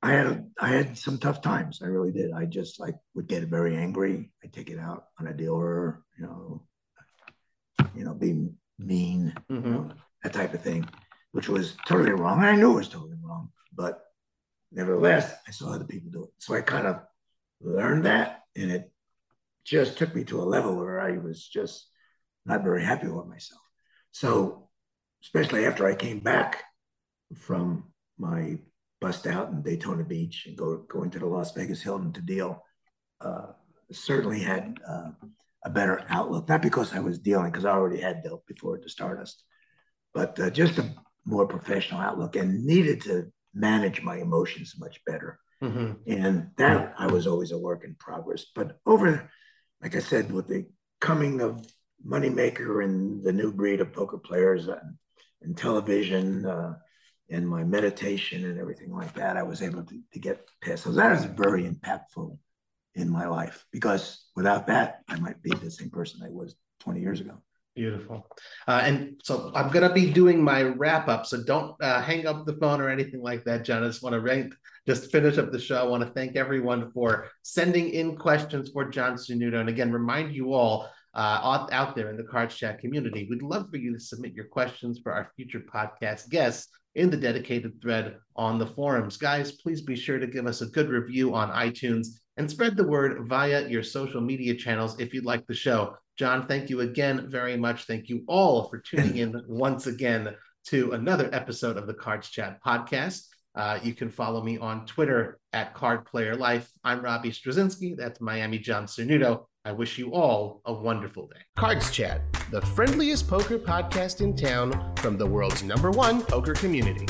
I had I had some tough times. I really did. I just like would get very angry. I take it out on a dealer. You know, you know, being mean, mm-hmm. you know, that type of thing, which was totally wrong. I knew it was totally wrong, but nevertheless, I saw other people do it. So I kind of learned that, and it just took me to a level where I was just not very happy with myself. So, especially after I came back from my bust out in Daytona Beach and go going to the Las Vegas Hilton to deal, uh, certainly had uh, a better outlook. Not because I was dealing, because I already had dealt before at the Stardust, but uh, just a more professional outlook and needed to manage my emotions much better. Mm-hmm. And that I was always a work in progress. But over, like I said, with the coming of Moneymaker and the new breed of poker players and, and television uh, and my meditation and everything like that, I was able to, to get past. So that was very impactful in my life because without that, I might be the same person I was 20 years ago. Beautiful. Uh, and so I'm going to be doing my wrap up. So don't uh, hang up the phone or anything like that, John. I just want to rank, just finish up the show. I want to thank everyone for sending in questions for John Cernuto. And again, remind you all uh, out there in the Cards Chat community, we'd love for you to submit your questions for our future podcast guests in the dedicated thread on the forums. Guys, please be sure to give us a good review on iTunes and spread the word via your social media channels if you'd like the show. John, thank you again very much. Thank you all for tuning in [laughs] once again to another episode of the Cards Chat podcast. Uh, you can follow me on Twitter at Card Player Life. I'm Robbie Strazynski. That's Miami John Cernuto. I wish you all a wonderful day. Cards Chat, the friendliest poker podcast in town from the world's number one poker community.